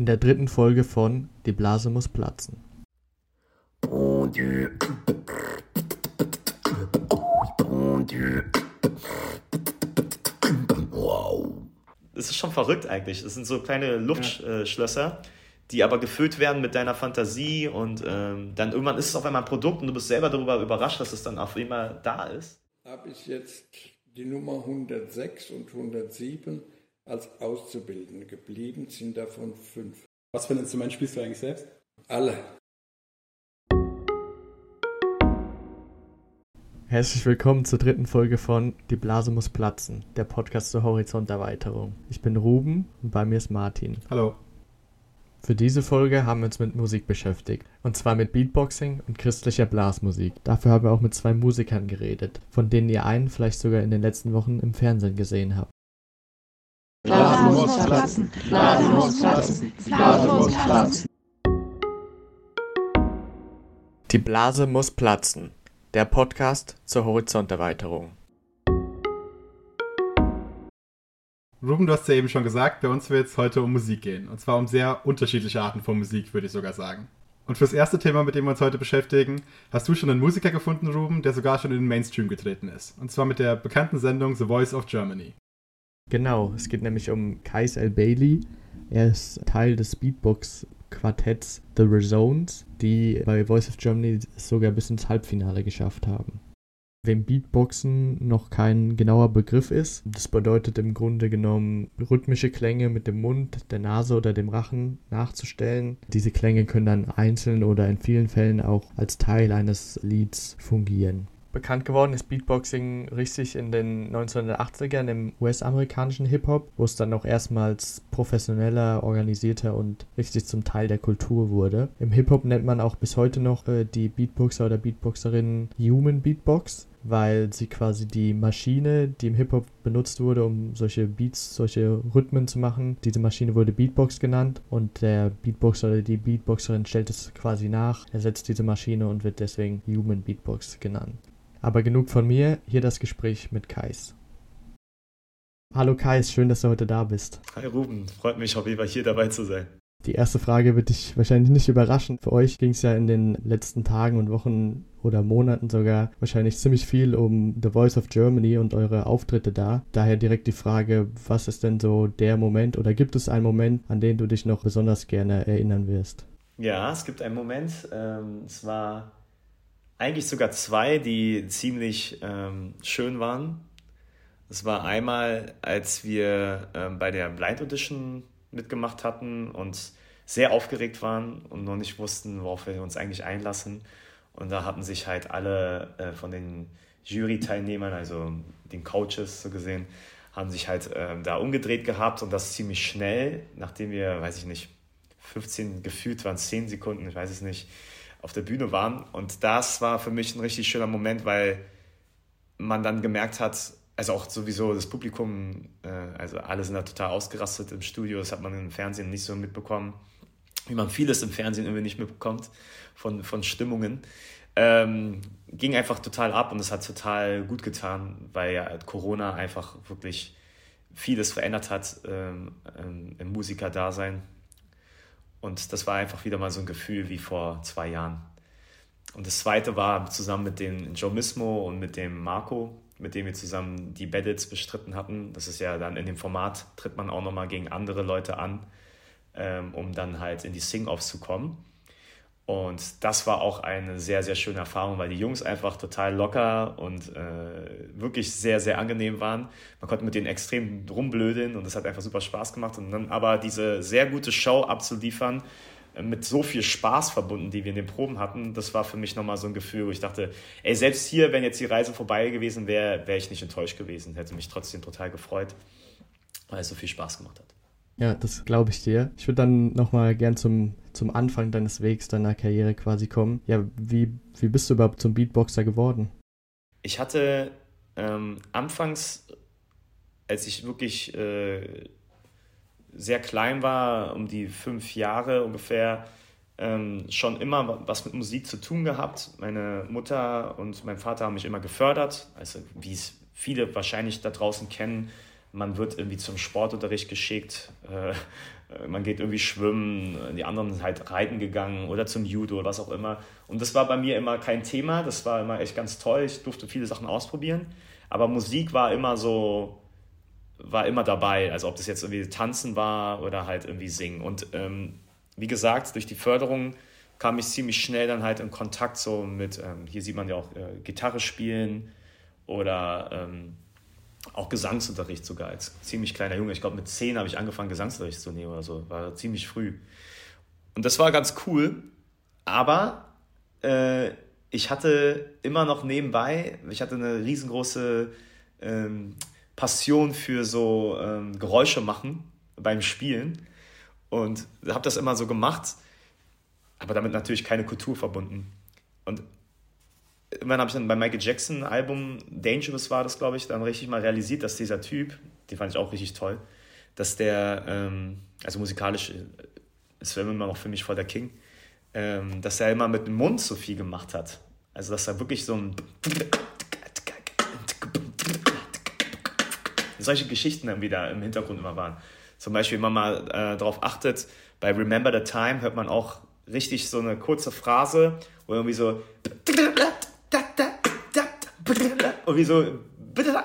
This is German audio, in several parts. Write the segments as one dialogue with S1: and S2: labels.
S1: in der dritten Folge von Die Blase muss platzen.
S2: Das ist schon verrückt eigentlich. Das sind so kleine Luftschlösser, die aber gefüllt werden mit deiner Fantasie und ähm, dann irgendwann ist es auf einmal ein Produkt und du bist selber darüber überrascht, dass es dann auf einmal da ist.
S3: Habe ich jetzt die Nummer 106 und 107 als Auszubildende geblieben, sind davon fünf.
S4: Was für ein Instrument spielst du eigentlich selbst?
S3: Alle.
S1: Herzlich willkommen zur dritten Folge von Die Blase muss platzen, der Podcast zur Horizonterweiterung. Ich bin Ruben und bei mir ist Martin.
S4: Hallo.
S1: Für diese Folge haben wir uns mit Musik beschäftigt. Und zwar mit Beatboxing und christlicher Blasmusik. Dafür haben wir auch mit zwei Musikern geredet, von denen ihr einen vielleicht sogar in den letzten Wochen im Fernsehen gesehen habt.
S5: Blase muss platzen, Blase muss platzen, Blase muss platzen.
S1: Die Blase muss platzen, der Podcast zur Horizonterweiterung.
S4: Ruben, du hast ja eben schon gesagt, bei uns wird es heute um Musik gehen. Und zwar um sehr unterschiedliche Arten von Musik, würde ich sogar sagen. Und fürs erste Thema, mit dem wir uns heute beschäftigen, hast du schon einen Musiker gefunden, Ruben, der sogar schon in den Mainstream getreten ist. Und zwar mit der bekannten Sendung The Voice of Germany.
S1: Genau, es geht nämlich um Kais El Bailey. Er ist Teil des Beatbox-Quartetts The Rezones, die bei Voice of Germany sogar bis ins Halbfinale geschafft haben. Wem Beatboxen noch kein genauer Begriff ist, das bedeutet im Grunde genommen rhythmische Klänge mit dem Mund, der Nase oder dem Rachen nachzustellen. Diese Klänge können dann einzeln oder in vielen Fällen auch als Teil eines Lieds fungieren. Bekannt geworden ist Beatboxing richtig in den 1980ern im US-amerikanischen Hip-Hop, wo es dann auch erstmals professioneller, organisierter und richtig zum Teil der Kultur wurde. Im Hip-Hop nennt man auch bis heute noch äh, die Beatboxer oder Beatboxerinnen Human Beatbox, weil sie quasi die Maschine, die im Hip-Hop benutzt wurde, um solche Beats, solche Rhythmen zu machen, diese Maschine wurde Beatbox genannt und der Beatboxer oder die Beatboxerin stellt es quasi nach, ersetzt diese Maschine und wird deswegen Human Beatbox genannt. Aber genug von mir, hier das Gespräch mit Kais. Hallo Kais, schön, dass du heute da bist.
S2: Hi Ruben, freut mich auf jeden Fall hier dabei zu sein.
S1: Die erste Frage wird dich wahrscheinlich nicht überraschen. Für euch ging es ja in den letzten Tagen und Wochen oder Monaten sogar wahrscheinlich ziemlich viel um The Voice of Germany und eure Auftritte da. Daher direkt die Frage, was ist denn so der Moment oder gibt es einen Moment, an den du dich noch besonders gerne erinnern wirst?
S2: Ja, es gibt einen Moment. Ähm, es war eigentlich sogar zwei, die ziemlich ähm, schön waren. Es war einmal, als wir ähm, bei der Blind Audition mitgemacht hatten und sehr aufgeregt waren und noch nicht wussten, worauf wir uns eigentlich einlassen. Und da hatten sich halt alle äh, von den Jury-Teilnehmern, also den Coaches so gesehen, haben sich halt äh, da umgedreht gehabt und das ziemlich schnell, nachdem wir, weiß ich nicht, 15, gefühlt waren es 10 Sekunden, ich weiß es nicht, auf der Bühne waren. Und das war für mich ein richtig schöner Moment, weil man dann gemerkt hat, also auch sowieso das Publikum, äh, also alle sind da total ausgerastet im Studio, das hat man im Fernsehen nicht so mitbekommen, wie man vieles im Fernsehen irgendwie nicht mitbekommt von, von Stimmungen. Ähm, ging einfach total ab und es hat total gut getan, weil ja Corona einfach wirklich vieles verändert hat ähm, ähm, im Musikerdasein. Und das war einfach wieder mal so ein Gefühl wie vor zwei Jahren. Und das zweite war zusammen mit dem Joe Mismo und mit dem Marco, mit dem wir zusammen die Battles bestritten hatten. Das ist ja dann in dem Format, tritt man auch nochmal gegen andere Leute an, ähm, um dann halt in die Sing-Offs zu kommen. Und das war auch eine sehr, sehr schöne Erfahrung, weil die Jungs einfach total locker und äh, wirklich sehr, sehr angenehm waren. Man konnte mit denen extrem rumblödeln und es hat einfach super Spaß gemacht. Und dann aber diese sehr gute Show abzuliefern, äh, mit so viel Spaß verbunden, die wir in den Proben hatten, das war für mich nochmal so ein Gefühl, wo ich dachte, ey, selbst hier, wenn jetzt die Reise vorbei gewesen wäre, wäre ich nicht enttäuscht gewesen. Hätte mich trotzdem total gefreut, weil es so viel Spaß gemacht hat.
S1: Ja, das glaube ich dir. Ich würde dann nochmal gern zum, zum Anfang deines Wegs, deiner Karriere quasi kommen. Ja, wie, wie bist du überhaupt zum Beatboxer geworden?
S2: Ich hatte ähm, anfangs, als ich wirklich äh, sehr klein war, um die fünf Jahre ungefähr, ähm, schon immer was mit Musik zu tun gehabt. Meine Mutter und mein Vater haben mich immer gefördert, also wie es viele wahrscheinlich da draußen kennen man wird irgendwie zum Sportunterricht geschickt, äh, man geht irgendwie schwimmen, die anderen sind halt reiten gegangen oder zum Judo oder was auch immer. Und das war bei mir immer kein Thema, das war immer echt ganz toll, ich durfte viele Sachen ausprobieren, aber Musik war immer so, war immer dabei, also ob das jetzt irgendwie Tanzen war oder halt irgendwie Singen. Und ähm, wie gesagt, durch die Förderung kam ich ziemlich schnell dann halt in Kontakt so mit, ähm, hier sieht man ja auch äh, Gitarre spielen oder ähm, auch Gesangsunterricht sogar als ziemlich kleiner Junge. Ich glaube, mit zehn habe ich angefangen, Gesangsunterricht zu nehmen oder so. War ziemlich früh. Und das war ganz cool. Aber äh, ich hatte immer noch nebenbei, ich hatte eine riesengroße ähm, Passion für so ähm, Geräusche machen beim Spielen. Und habe das immer so gemacht, aber damit natürlich keine Kultur verbunden. Und irgendwann habe ich dann bei Michael Jackson Album Dangerous war das, glaube ich, dann richtig mal realisiert, dass dieser Typ, den fand ich auch richtig toll, dass der, ähm, also musikalisch ist er immer noch für mich voll der King, ähm, dass er immer mit dem Mund so viel gemacht hat. Also dass er wirklich so ein solche Geschichten dann wieder im Hintergrund immer waren. Zum Beispiel, wenn man mal äh, darauf achtet, bei Remember the Time hört man auch richtig so eine kurze Phrase, wo irgendwie so und wie so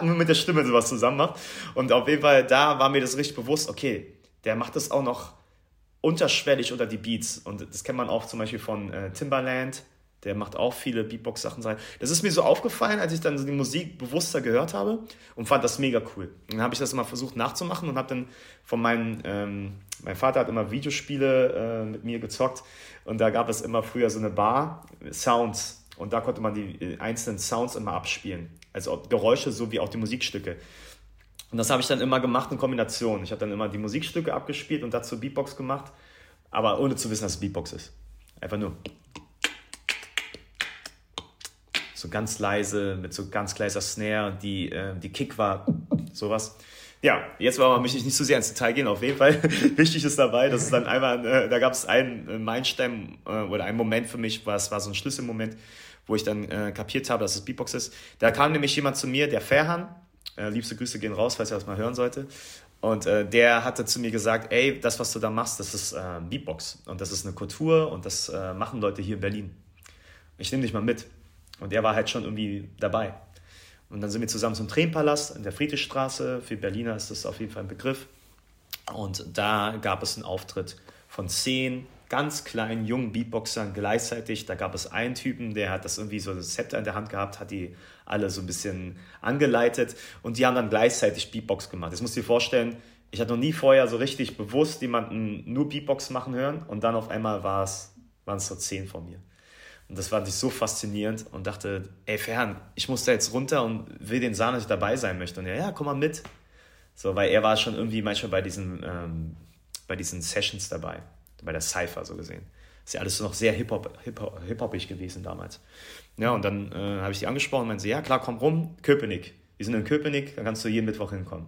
S2: mit der Stimme sowas zusammen macht. Und auf jeden Fall, da war mir das richtig bewusst, okay, der macht das auch noch unterschwellig unter die Beats. Und das kennt man auch zum Beispiel von äh, Timbaland, der macht auch viele Beatbox-Sachen sein. Das ist mir so aufgefallen, als ich dann so die Musik bewusster gehört habe und fand das mega cool. Dann habe ich das mal versucht nachzumachen und habe dann von meinem, ähm, mein Vater hat immer Videospiele äh, mit mir gezockt und da gab es immer früher so eine Bar, Sounds und da konnte man die äh, einzelnen Sounds immer abspielen. Also Geräusche sowie auch die Musikstücke. Und das habe ich dann immer gemacht in Kombination. Ich habe dann immer die Musikstücke abgespielt und dazu Beatbox gemacht, aber ohne zu wissen, dass es Beatbox ist. Einfach nur. So ganz leise, mit so ganz leiser Snare, die, äh, die Kick war, sowas. Ja, jetzt aber möchte ich nicht zu so sehr ins Detail gehen. Auf jeden Fall wichtig ist dabei, dass es dann einmal, äh, da gab es einen äh, Meilenstein äh, oder einen Moment für mich, war, es war so ein Schlüsselmoment, wo ich dann äh, kapiert habe, dass es Beatbox ist. Da kam nämlich jemand zu mir, der Ferhan, äh, liebste Grüße gehen raus, falls er das mal hören sollte. Und äh, der hatte zu mir gesagt, ey, das, was du da machst, das ist äh, Beatbox und das ist eine Kultur und das äh, machen Leute hier in Berlin. Ich nehme dich mal mit. Und er war halt schon irgendwie dabei. Und dann sind wir zusammen zum Tränenpalast in der Friedrichstraße. Für Berliner ist das auf jeden Fall ein Begriff. Und da gab es einen Auftritt von zehn ganz kleinen jungen Beatboxern gleichzeitig. Da gab es einen Typen, der hat das irgendwie so das Zepter in der Hand gehabt, hat die alle so ein bisschen angeleitet und die haben dann gleichzeitig Beatbox gemacht. Das musst du dir vorstellen, ich hatte noch nie vorher so richtig bewusst jemanden nur Beatbox machen hören und dann auf einmal war es, waren es so zehn von mir. Und das fand ich so faszinierend und dachte, ey Fern, ich muss da jetzt runter und will den sagen, dass ich dabei sein möchte. Und er, ja, komm mal mit. So, weil er war schon irgendwie manchmal bei diesen, ähm, bei diesen Sessions dabei, bei der Cypher so gesehen. ist ja alles noch sehr hip-hop, hip-hop, hip-hopig gewesen damals. Ja, und dann äh, habe ich die angesprochen und meinte sie, ja klar, komm rum, Köpenick. Wir sind in Köpenick, da kannst du jeden Mittwoch hinkommen.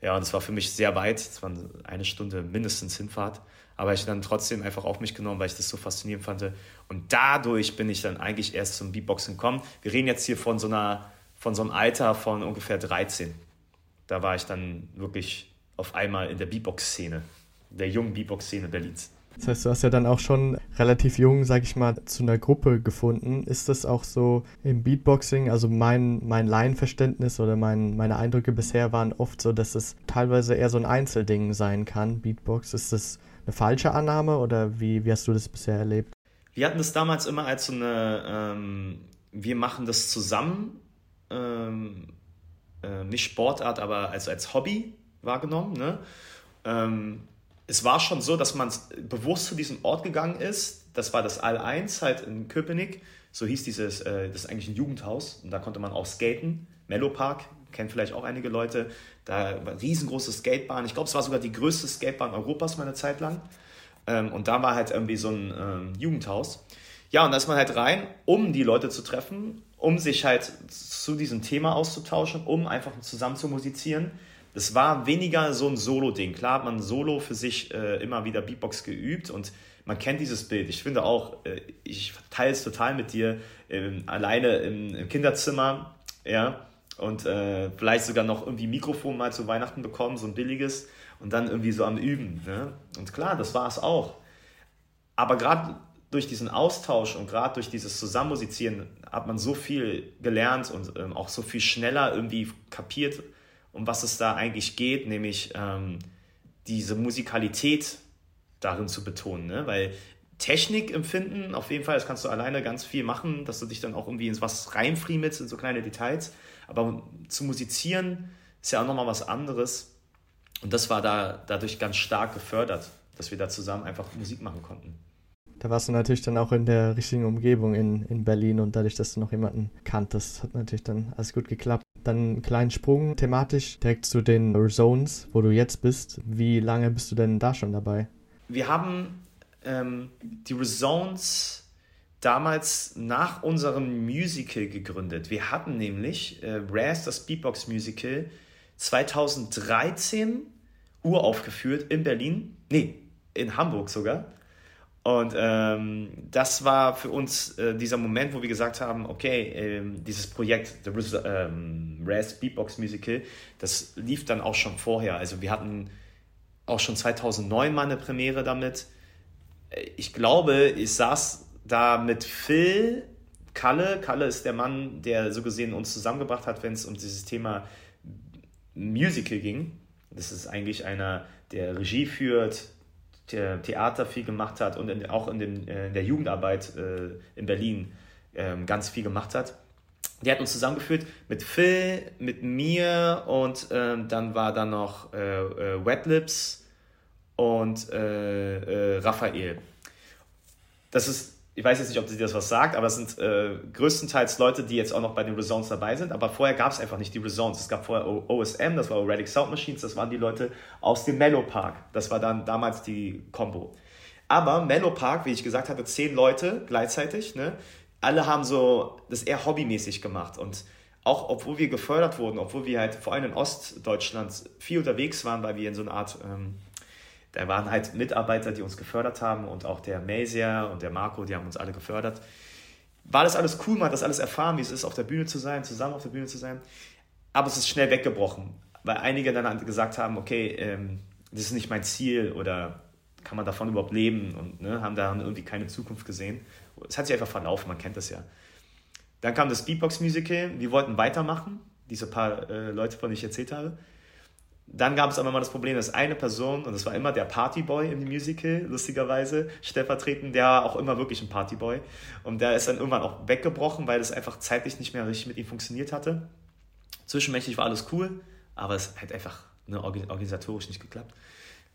S2: Ja, und es war für mich sehr weit, es war eine Stunde mindestens Hinfahrt aber ich dann trotzdem einfach auf mich genommen, weil ich das so faszinierend fand. Und dadurch bin ich dann eigentlich erst zum Beatboxen gekommen. Wir reden jetzt hier von so, einer, von so einem Alter von ungefähr 13. Da war ich dann wirklich auf einmal in der Beatbox-Szene, der jungen Beatbox-Szene Berlins.
S1: Das heißt, du hast ja dann auch schon relativ jung, sag ich mal, zu einer Gruppe gefunden. Ist das auch so im Beatboxing? Also mein, mein Laienverständnis oder mein, meine Eindrücke bisher waren oft so, dass es teilweise eher so ein Einzelding sein kann, Beatbox. Ist das eine falsche Annahme oder wie, wie hast du das bisher erlebt?
S2: Wir hatten das damals immer als so eine, ähm, wir machen das zusammen, ähm, äh, nicht Sportart, aber als, als Hobby wahrgenommen. Ne? Ähm, es war schon so, dass man bewusst zu diesem Ort gegangen ist. Das war das All 1 halt in Köpenick. So hieß dieses, äh, das ist eigentlich ein Jugendhaus und da konnte man auch skaten. Mellow Park, kennen vielleicht auch einige Leute. Da war riesengroße Skatebahn. Ich glaube, es war sogar die größte Skatebahn Europas meine Zeit lang. Ähm, und da war halt irgendwie so ein ähm, Jugendhaus. Ja, und da ist man halt rein, um die Leute zu treffen, um sich halt zu diesem Thema auszutauschen, um einfach zusammen zu musizieren. Das war weniger so ein Solo-Ding. Klar hat man Solo für sich äh, immer wieder Beatbox geübt und man kennt dieses Bild. Ich finde auch, äh, ich teile es total mit dir, äh, alleine im, im Kinderzimmer, ja, und äh, vielleicht sogar noch irgendwie Mikrofon mal zu Weihnachten bekommen, so ein billiges und dann irgendwie so am Üben. Ne? Und klar, das war es auch. Aber gerade durch diesen Austausch und gerade durch dieses Zusammenmusizieren hat man so viel gelernt und ähm, auch so viel schneller irgendwie kapiert, um was es da eigentlich geht, nämlich ähm, diese Musikalität darin zu betonen. Ne? Weil Technik empfinden, auf jeden Fall, das kannst du alleine ganz viel machen, dass du dich dann auch irgendwie ins was reinfriemelst, in so kleine Details. Aber zu musizieren ist ja auch nochmal was anderes. Und das war da dadurch ganz stark gefördert, dass wir da zusammen einfach Musik machen konnten.
S1: Da warst du natürlich dann auch in der richtigen Umgebung in, in Berlin und dadurch, dass du noch jemanden kanntest, hat natürlich dann alles gut geklappt. Dann einen kleinen Sprung thematisch direkt zu den Zones, wo du jetzt bist. Wie lange bist du denn da schon dabei?
S2: Wir haben ähm, die Zones damals nach unserem Musical gegründet. Wir hatten nämlich äh, Raz, das Beatbox Musical, 2013 uraufgeführt in Berlin. Nee, in Hamburg sogar. Und ähm, das war für uns äh, dieser Moment, wo wir gesagt haben, okay, ähm, dieses Projekt, The ähm, Raz Beatbox Musical, das lief dann auch schon vorher. Also wir hatten auch schon 2009 mal eine Premiere damit. Ich glaube, ich saß da mit Phil Kalle. Kalle ist der Mann, der so gesehen uns zusammengebracht hat, wenn es um dieses Thema Musical ging. Das ist eigentlich einer, der Regie führt, Theater viel gemacht hat und in, auch in, den, äh, in, der Jugendarbeit äh, in Berlin äh, ganz viel gemacht hat. Der hat uns zusammengeführt mit Phil, mit mir und ähm, dann war da noch äh, äh, Wet Lips und äh, Raphael. Das ist ich weiß jetzt nicht, ob sie das was sagt, aber es sind äh, größtenteils Leute, die jetzt auch noch bei den Resounds dabei sind. Aber vorher gab es einfach nicht die Resounds. Es gab vorher OSM, das war Oradic Sound Machines, das waren die Leute aus dem Mellow Park. Das war dann damals die Combo. Aber Mellow Park, wie ich gesagt hatte, zehn Leute gleichzeitig. Ne? Alle haben so das eher hobbymäßig gemacht. Und auch obwohl wir gefördert wurden, obwohl wir halt vor allem in Ostdeutschland viel unterwegs waren, weil wir in so einer Art ähm, da waren halt Mitarbeiter, die uns gefördert haben und auch der Masia und der Marco, die haben uns alle gefördert. War das alles cool, man hat das alles erfahren, wie es ist, auf der Bühne zu sein, zusammen auf der Bühne zu sein. Aber es ist schnell weggebrochen, weil einige dann gesagt haben, okay, ähm, das ist nicht mein Ziel oder kann man davon überhaupt leben und ne, haben da irgendwie keine Zukunft gesehen. Es hat sich einfach verlaufen, man kennt das ja. Dann kam das Beatbox Musical, wir wollten weitermachen, diese paar äh, Leute, von denen ich erzählt habe. Dann gab es aber mal das Problem, dass eine Person, und das war immer der Partyboy im Musical, lustigerweise, stellvertretend, der war auch immer wirklich ein Partyboy. Und der ist dann irgendwann auch weggebrochen, weil es einfach zeitlich nicht mehr richtig mit ihm funktioniert hatte. Zwischenmächtig war alles cool, aber es hat einfach ne, organisatorisch nicht geklappt.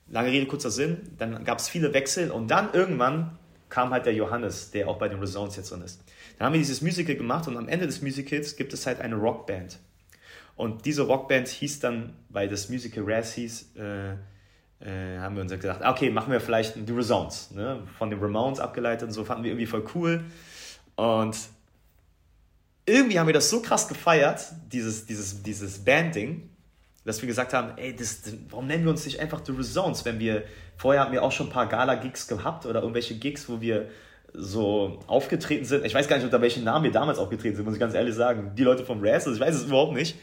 S2: Lange Rede, kurzer Sinn. Dann gab es viele Wechsel und dann irgendwann kam halt der Johannes, der auch bei den Resounds jetzt drin ist. Dann haben wir dieses Musical gemacht und am Ende des Musicals gibt es halt eine Rockband. Und diese Rockband hieß dann, weil das Musical Raz hieß, äh, äh, haben wir uns gedacht, okay, machen wir vielleicht die Resounds, ne? von den Ramones abgeleitet und so, fanden wir irgendwie voll cool. Und irgendwie haben wir das so krass gefeiert, dieses, dieses, dieses Banding, dass wir gesagt haben, ey, das, warum nennen wir uns nicht einfach The Resounds, wenn wir, vorher haben wir auch schon ein paar Gala-Gigs gehabt oder irgendwelche Gigs, wo wir so aufgetreten sind. Ich weiß gar nicht, unter welchen Namen wir damals aufgetreten sind, muss ich ganz ehrlich sagen. Die Leute vom Raz, also ich weiß es überhaupt nicht.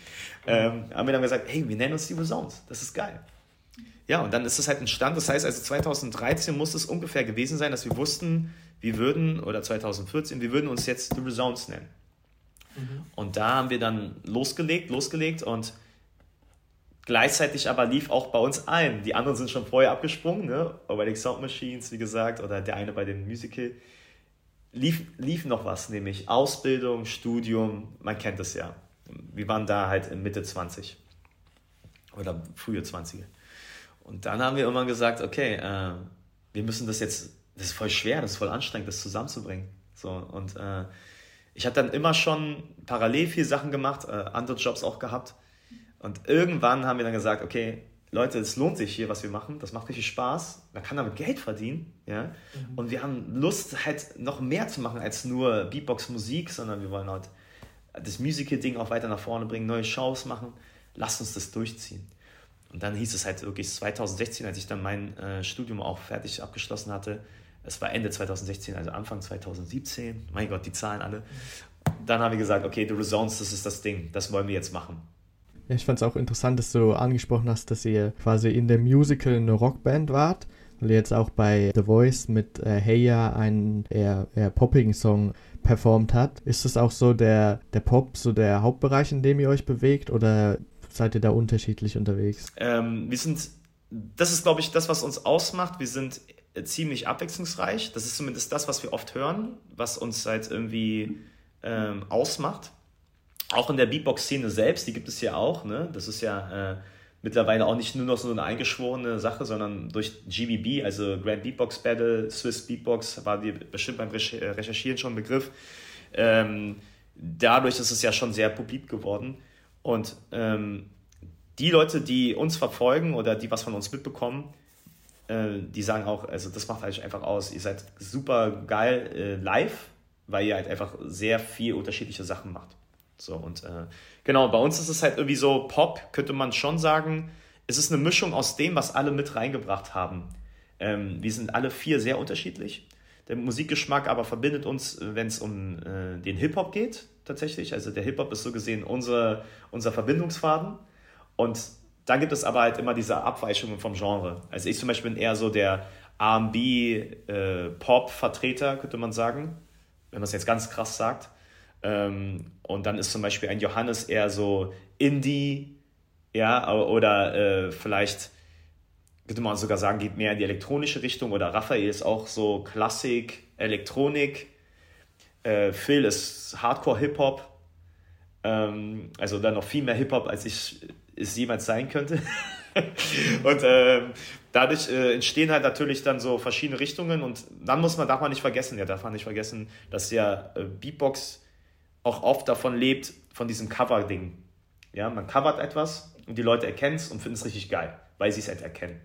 S2: Ähm, haben wir dann gesagt, hey, wir nennen uns die Sounds. Das ist geil. Ja, und dann ist es halt entstanden. Das heißt, also 2013 muss es ungefähr gewesen sein, dass wir wussten, wir würden, oder 2014, wir würden uns jetzt The Resounds nennen. Mhm. Und da haben wir dann losgelegt, losgelegt und gleichzeitig aber lief auch bei uns ein. Die anderen sind schon vorher abgesprungen, ne? Overlake Sound Machines, wie gesagt, oder der eine bei den Musical lief, lief noch was, nämlich Ausbildung, Studium, man kennt es ja. Wir waren da halt in Mitte 20 oder frühe 20 Und dann haben wir irgendwann gesagt, okay, äh, wir müssen das jetzt, das ist voll schwer, das ist voll anstrengend, das zusammenzubringen. So, und äh, ich habe dann immer schon parallel viel Sachen gemacht, äh, andere Jobs auch gehabt. Und irgendwann haben wir dann gesagt, okay, Leute, es lohnt sich hier, was wir machen. Das macht richtig Spaß. Man kann damit Geld verdienen. Ja? Mhm. Und wir haben Lust, halt noch mehr zu machen als nur Beatbox-Musik, sondern wir wollen halt das Musical-Ding auch weiter nach vorne bringen, neue Shows machen. Lasst uns das durchziehen. Und dann hieß es halt wirklich 2016, als ich dann mein äh, Studium auch fertig abgeschlossen hatte. Es war Ende 2016, also Anfang 2017. Mein Gott, die Zahlen alle. dann haben wir gesagt, okay, The Resounds, das ist das Ding, das wollen wir jetzt machen.
S1: Ich fand es auch interessant, dass du angesprochen hast, dass ihr quasi in der Musical eine Rockband wart, weil ihr jetzt auch bei The Voice mit äh, Heya einen eher, eher poppigen Song performt hat. Ist das auch so der, der Pop, so der Hauptbereich, in dem ihr euch bewegt oder seid ihr da unterschiedlich unterwegs?
S2: Ähm, wir sind, das ist glaube ich das, was uns ausmacht. Wir sind ziemlich abwechslungsreich. Das ist zumindest das, was wir oft hören, was uns halt irgendwie ähm, ausmacht. Auch in der Beatbox-Szene selbst, die gibt es ja auch. Ne? Das ist ja äh, mittlerweile auch nicht nur noch so eine eingeschworene Sache, sondern durch GBB, also Grand Beatbox Battle, Swiss Beatbox, war dir bestimmt beim äh, Recherchieren schon ein Begriff. Ähm, dadurch ist es ja schon sehr publik geworden. Und ähm, die Leute, die uns verfolgen oder die was von uns mitbekommen, äh, die sagen auch, also das macht halt einfach aus, ihr seid super geil äh, live, weil ihr halt einfach sehr viel unterschiedliche Sachen macht. So, und äh, genau, bei uns ist es halt irgendwie so, Pop könnte man schon sagen, es ist eine Mischung aus dem, was alle mit reingebracht haben. Ähm, wir sind alle vier sehr unterschiedlich. Der Musikgeschmack aber verbindet uns, wenn es um äh, den Hip-Hop geht, tatsächlich. Also der Hip-Hop ist so gesehen unser, unser Verbindungsfaden. Und dann gibt es aber halt immer diese Abweichungen vom Genre. Also ich zum Beispiel bin eher so der RB-Pop-Vertreter, äh, könnte man sagen, wenn man es jetzt ganz krass sagt. Ähm, und dann ist zum Beispiel ein Johannes eher so Indie, ja, oder äh, vielleicht könnte man sogar sagen, geht mehr in die elektronische Richtung. Oder Raphael ist auch so Klassik, Elektronik. Äh, Phil ist Hardcore-Hip-Hop. Ähm, also dann noch viel mehr Hip-Hop, als ich es jemals sein könnte. und äh, dadurch äh, entstehen halt natürlich dann so verschiedene Richtungen und dann muss man, darf man nicht vergessen, ja, darf man nicht vergessen, dass ja äh, Beatbox auch oft davon lebt, von diesem Cover-Ding. Ja, man covert etwas und die Leute erkennen es und finden es richtig geil, weil sie es halt erkennen.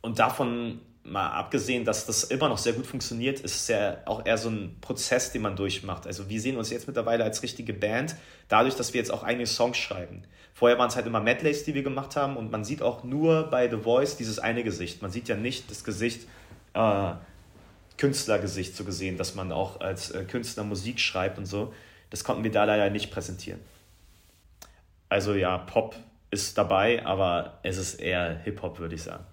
S2: Und davon mal abgesehen, dass das immer noch sehr gut funktioniert, ist es ja auch eher so ein Prozess, den man durchmacht. Also wir sehen uns jetzt mittlerweile als richtige Band, dadurch, dass wir jetzt auch eigene Songs schreiben. Vorher waren es halt immer Medleys, die wir gemacht haben und man sieht auch nur bei The Voice dieses eine Gesicht. Man sieht ja nicht das Gesicht, äh, Künstlergesicht so gesehen, dass man auch als äh, Künstler Musik schreibt und so. Das konnten wir da leider nicht präsentieren. Also ja, Pop ist dabei, aber es ist eher Hip-Hop, würde ich sagen.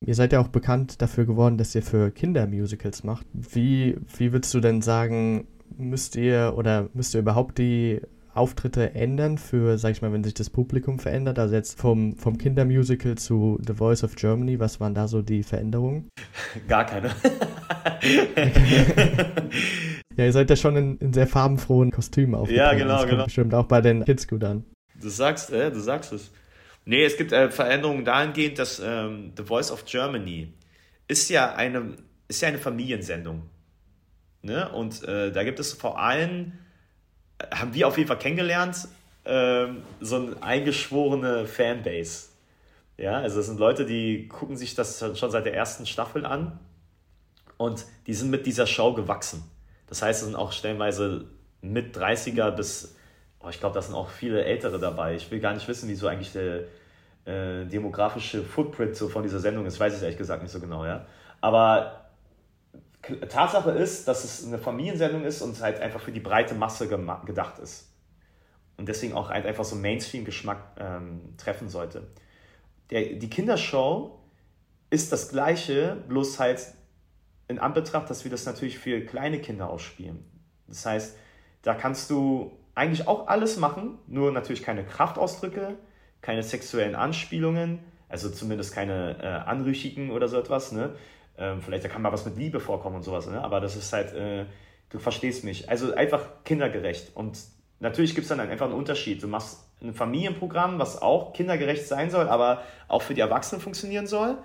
S1: Ihr seid ja auch bekannt dafür geworden, dass ihr für Kinder Musicals macht. Wie, wie würdest du denn sagen, müsst ihr oder müsst ihr überhaupt die Auftritte ändern für, sag ich mal, wenn sich das Publikum verändert? Also jetzt vom, vom Kindermusical zu The Voice of Germany, was waren da so die Veränderungen?
S2: Gar keine.
S1: ja, ihr seid ja schon in, in sehr farbenfrohen Kostümen aufgetreten.
S2: Ja, genau,
S1: das
S2: genau.
S1: Bestimmt auch bei den Kids gut an.
S2: Du sagst, äh, du sagst es. Nee, es gibt äh, Veränderungen dahingehend, dass ähm, The Voice of Germany ist ja eine, ist ja eine Familiensendung. Ne? Und äh, da gibt es vor allem, haben wir auf jeden Fall kennengelernt, ähm, so eine eingeschworene Fanbase. Ja, also es sind Leute, die gucken sich das schon seit der ersten Staffel an und die sind mit dieser Show gewachsen. Das heißt, es sind auch stellenweise mit 30er bis Oh, ich glaube, da sind auch viele Ältere dabei. Ich will gar nicht wissen, wie so eigentlich der äh, demografische Footprint so von dieser Sendung ist. Weiß ich ehrlich gesagt nicht so genau, ja. Aber Tatsache ist, dass es eine Familiensendung ist und halt einfach für die breite Masse gedacht ist. Und deswegen auch halt einfach so Mainstream-Geschmack ähm, treffen sollte. Der, die Kindershow ist das gleiche, bloß halt in Anbetracht, dass wir das natürlich für kleine Kinder ausspielen. Das heißt, da kannst du eigentlich auch alles machen, nur natürlich keine Kraftausdrücke, keine sexuellen Anspielungen, also zumindest keine äh, anrüchigen oder so etwas. Ne? Ähm, vielleicht da kann mal was mit Liebe vorkommen und sowas, ne? aber das ist halt, äh, du verstehst mich. Also einfach kindergerecht. Und natürlich gibt es dann einfach einen Unterschied. Du machst ein Familienprogramm, was auch kindergerecht sein soll, aber auch für die Erwachsenen funktionieren soll.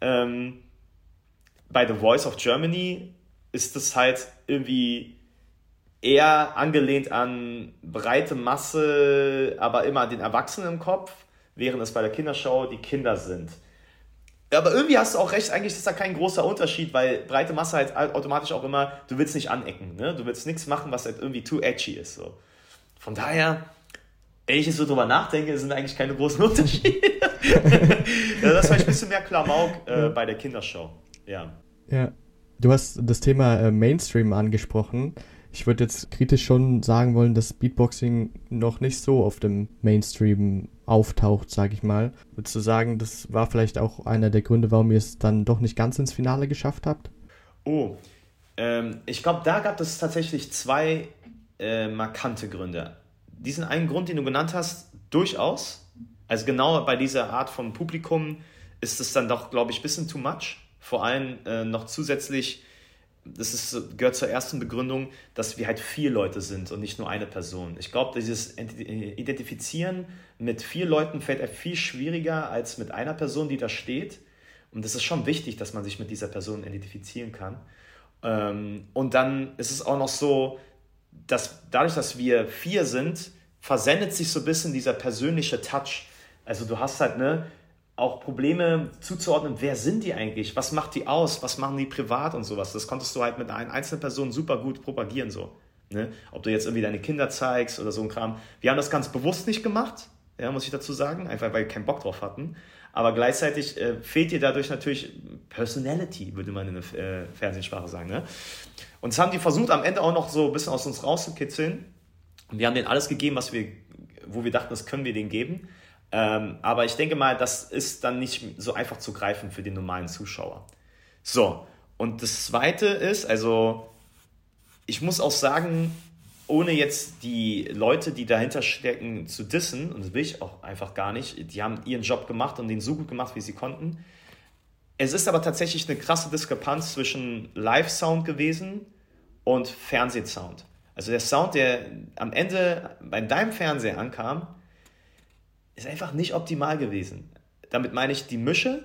S2: Ähm, bei The Voice of Germany ist es halt irgendwie eher angelehnt an breite Masse, aber immer den Erwachsenen im Kopf, während es bei der Kindershow die Kinder sind. Aber irgendwie hast du auch recht, eigentlich ist da kein großer Unterschied, weil breite Masse halt automatisch auch immer, du willst nicht anecken, ne? du willst nichts machen, was halt irgendwie too edgy ist. So. Von daher, wenn ich jetzt so drüber nachdenke, sind eigentlich keine großen Unterschiede. das war ein bisschen mehr Klamauk äh, bei der Kindershow. Ja.
S1: Ja. Du hast das Thema äh, Mainstream angesprochen. Ich würde jetzt kritisch schon sagen wollen, dass Beatboxing noch nicht so auf dem Mainstream auftaucht, sage ich mal. Würdest du sagen, das war vielleicht auch einer der Gründe, warum ihr es dann doch nicht ganz ins Finale geschafft habt?
S2: Oh, ähm, ich glaube, da gab es tatsächlich zwei äh, markante Gründe. Diesen einen Grund, den du genannt hast, durchaus. Also genau bei dieser Art von Publikum ist es dann doch, glaube ich, ein bisschen too much. Vor allem äh, noch zusätzlich, das ist, gehört zur ersten Begründung, dass wir halt vier Leute sind und nicht nur eine Person. Ich glaube, dieses Identifizieren mit vier Leuten fällt viel schwieriger als mit einer Person, die da steht. Und es ist schon wichtig, dass man sich mit dieser Person identifizieren kann. Ähm, und dann ist es auch noch so, dass dadurch, dass wir vier sind, versendet sich so ein bisschen dieser persönliche Touch. Also du hast halt ne, auch Probleme zuzuordnen, wer sind die eigentlich, was macht die aus, was machen die privat und sowas. Das konntest du halt mit einer einzelnen Person super gut propagieren so. Ne? Ob du jetzt irgendwie deine Kinder zeigst oder so ein Kram. Wir haben das ganz bewusst nicht gemacht, ja, muss ich dazu sagen, einfach weil wir keinen Bock drauf hatten. Aber gleichzeitig äh, fehlt dir dadurch natürlich Personality, würde man in der äh, Fernsehsprache sagen. Ne? Und das haben die versucht, am Ende auch noch so ein bisschen aus uns rauszukitzeln. Und wir haben denen alles gegeben, was wir, wo wir dachten, das können wir denen geben. Ähm, aber ich denke mal, das ist dann nicht so einfach zu greifen für den normalen Zuschauer. So, und das Zweite ist, also ich muss auch sagen, ohne jetzt die Leute, die dahinter stecken, zu dissen, und das will ich auch einfach gar nicht, die haben ihren Job gemacht und den so gut gemacht, wie sie konnten. Es ist aber tatsächlich eine krasse Diskrepanz zwischen Live-Sound gewesen und Fernsehsound. Also der Sound, der am Ende bei deinem Fernseher ankam, ist einfach nicht optimal gewesen. Damit meine ich die Mische,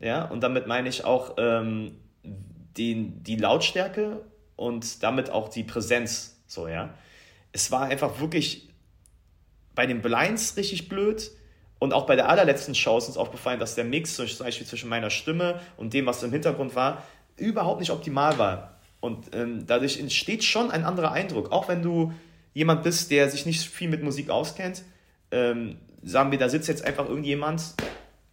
S2: ja, und damit meine ich auch ähm, die, die Lautstärke und damit auch die Präsenz so, ja. Es war einfach wirklich bei den Blinds richtig blöd. Und auch bei der allerletzten Show ist uns aufgefallen, dass der Mix zum Beispiel zwischen meiner Stimme und dem, was im Hintergrund war, überhaupt nicht optimal war. Und ähm, dadurch entsteht schon ein anderer Eindruck. Auch wenn du jemand bist, der sich nicht viel mit Musik auskennt, ähm, sagen wir, da sitzt jetzt einfach irgendjemand,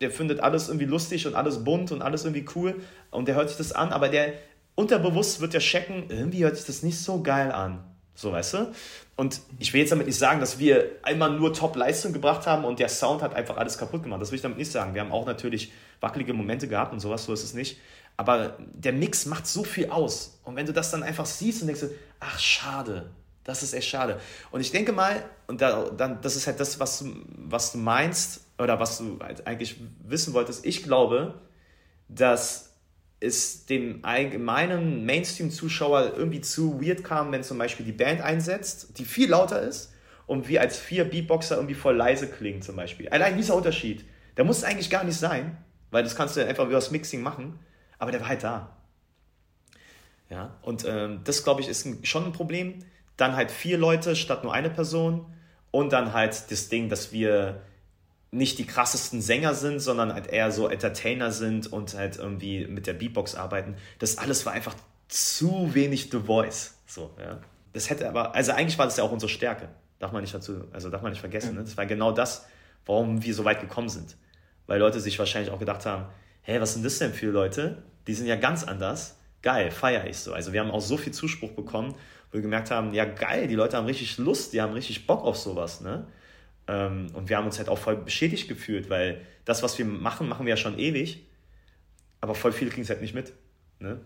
S2: der findet alles irgendwie lustig und alles bunt und alles irgendwie cool und der hört sich das an, aber der unterbewusst wird der checken, irgendwie hört sich das nicht so geil an. So, weißt du? Und ich will jetzt damit nicht sagen, dass wir einmal nur Top-Leistung gebracht haben und der Sound hat einfach alles kaputt gemacht. Das will ich damit nicht sagen. Wir haben auch natürlich wackelige Momente gehabt und sowas, so ist es nicht. Aber der Mix macht so viel aus. Und wenn du das dann einfach siehst und denkst, ach, schade, das ist echt schade. Und ich denke mal, und da, dann, das ist halt das, was du, was du meinst, oder was du halt eigentlich wissen wolltest. Ich glaube, dass es dem allgemeinen Mainstream-Zuschauer irgendwie zu weird kam, wenn zum Beispiel die Band einsetzt, die viel lauter ist und wir als vier Beatboxer irgendwie voll leise klingen zum Beispiel. Allein dieser Unterschied, der muss eigentlich gar nicht sein, weil das kannst du einfach über das Mixing machen, aber der war halt da. Ja, und ähm, das, glaube ich, ist ein, schon ein Problem. Dann halt vier Leute statt nur eine Person und dann halt das Ding, dass wir nicht die krassesten Sänger sind, sondern halt eher so Entertainer sind und halt irgendwie mit der Beatbox arbeiten. Das alles war einfach zu wenig The Voice. So, ja. Das hätte aber, also eigentlich war das ja auch unsere Stärke. Darf man nicht dazu, also darf man nicht vergessen. Ne? Das war genau das, warum wir so weit gekommen sind. Weil Leute sich wahrscheinlich auch gedacht haben, hä, was sind das denn für Leute? Die sind ja ganz anders. Geil, feiere ich so. Also wir haben auch so viel Zuspruch bekommen, wo wir gemerkt haben, ja geil, die Leute haben richtig Lust, die haben richtig Bock auf sowas, ne? Ähm, und wir haben uns halt auch voll beschädigt gefühlt, weil das, was wir machen, machen wir ja schon ewig. Aber voll viele kriegen es halt nicht mit. Ne?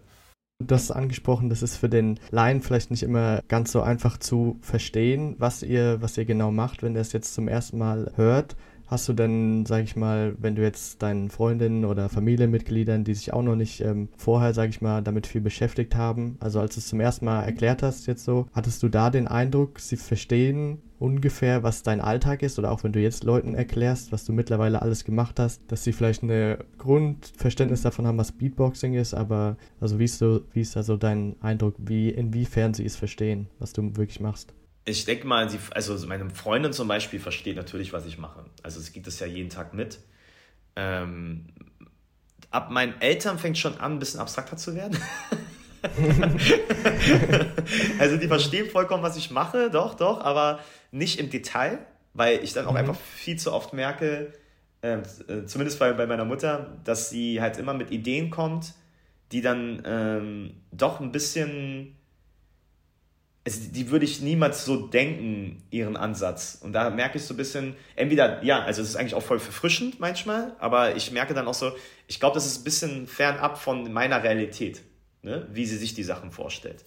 S1: Du hast angesprochen, das ist für den Laien vielleicht nicht immer ganz so einfach zu verstehen, was ihr, was ihr genau macht, wenn er es jetzt zum ersten Mal hört. Hast du denn, sag ich mal, wenn du jetzt deinen Freundinnen oder Familienmitgliedern, die sich auch noch nicht ähm, vorher, sag ich mal, damit viel beschäftigt haben, also als du es zum ersten Mal erklärt hast jetzt so, hattest du da den Eindruck, sie verstehen ungefähr, was dein Alltag ist oder auch wenn du jetzt Leuten erklärst, was du mittlerweile alles gemacht hast, dass sie vielleicht ein Grundverständnis davon haben, was Beatboxing ist, aber also wie ist, so, wie ist also dein Eindruck, wie inwiefern sie es verstehen, was du wirklich machst?
S2: Ich denke mal, sie, also meine Freundin zum Beispiel versteht natürlich, was ich mache. Also sie gibt es ja jeden Tag mit. Ähm, ab meinen Eltern fängt schon an, ein bisschen abstrakter zu werden. also die verstehen vollkommen, was ich mache, doch, doch, aber nicht im Detail, weil ich dann auch mhm. einfach viel zu oft merke, äh, zumindest bei, bei meiner Mutter, dass sie halt immer mit Ideen kommt, die dann ähm, doch ein bisschen also die würde ich niemals so denken, ihren Ansatz. Und da merke ich so ein bisschen, entweder, ja, also es ist eigentlich auch voll verfrischend manchmal, aber ich merke dann auch so, ich glaube, das ist ein bisschen fernab von meiner Realität, ne? wie sie sich die Sachen vorstellt.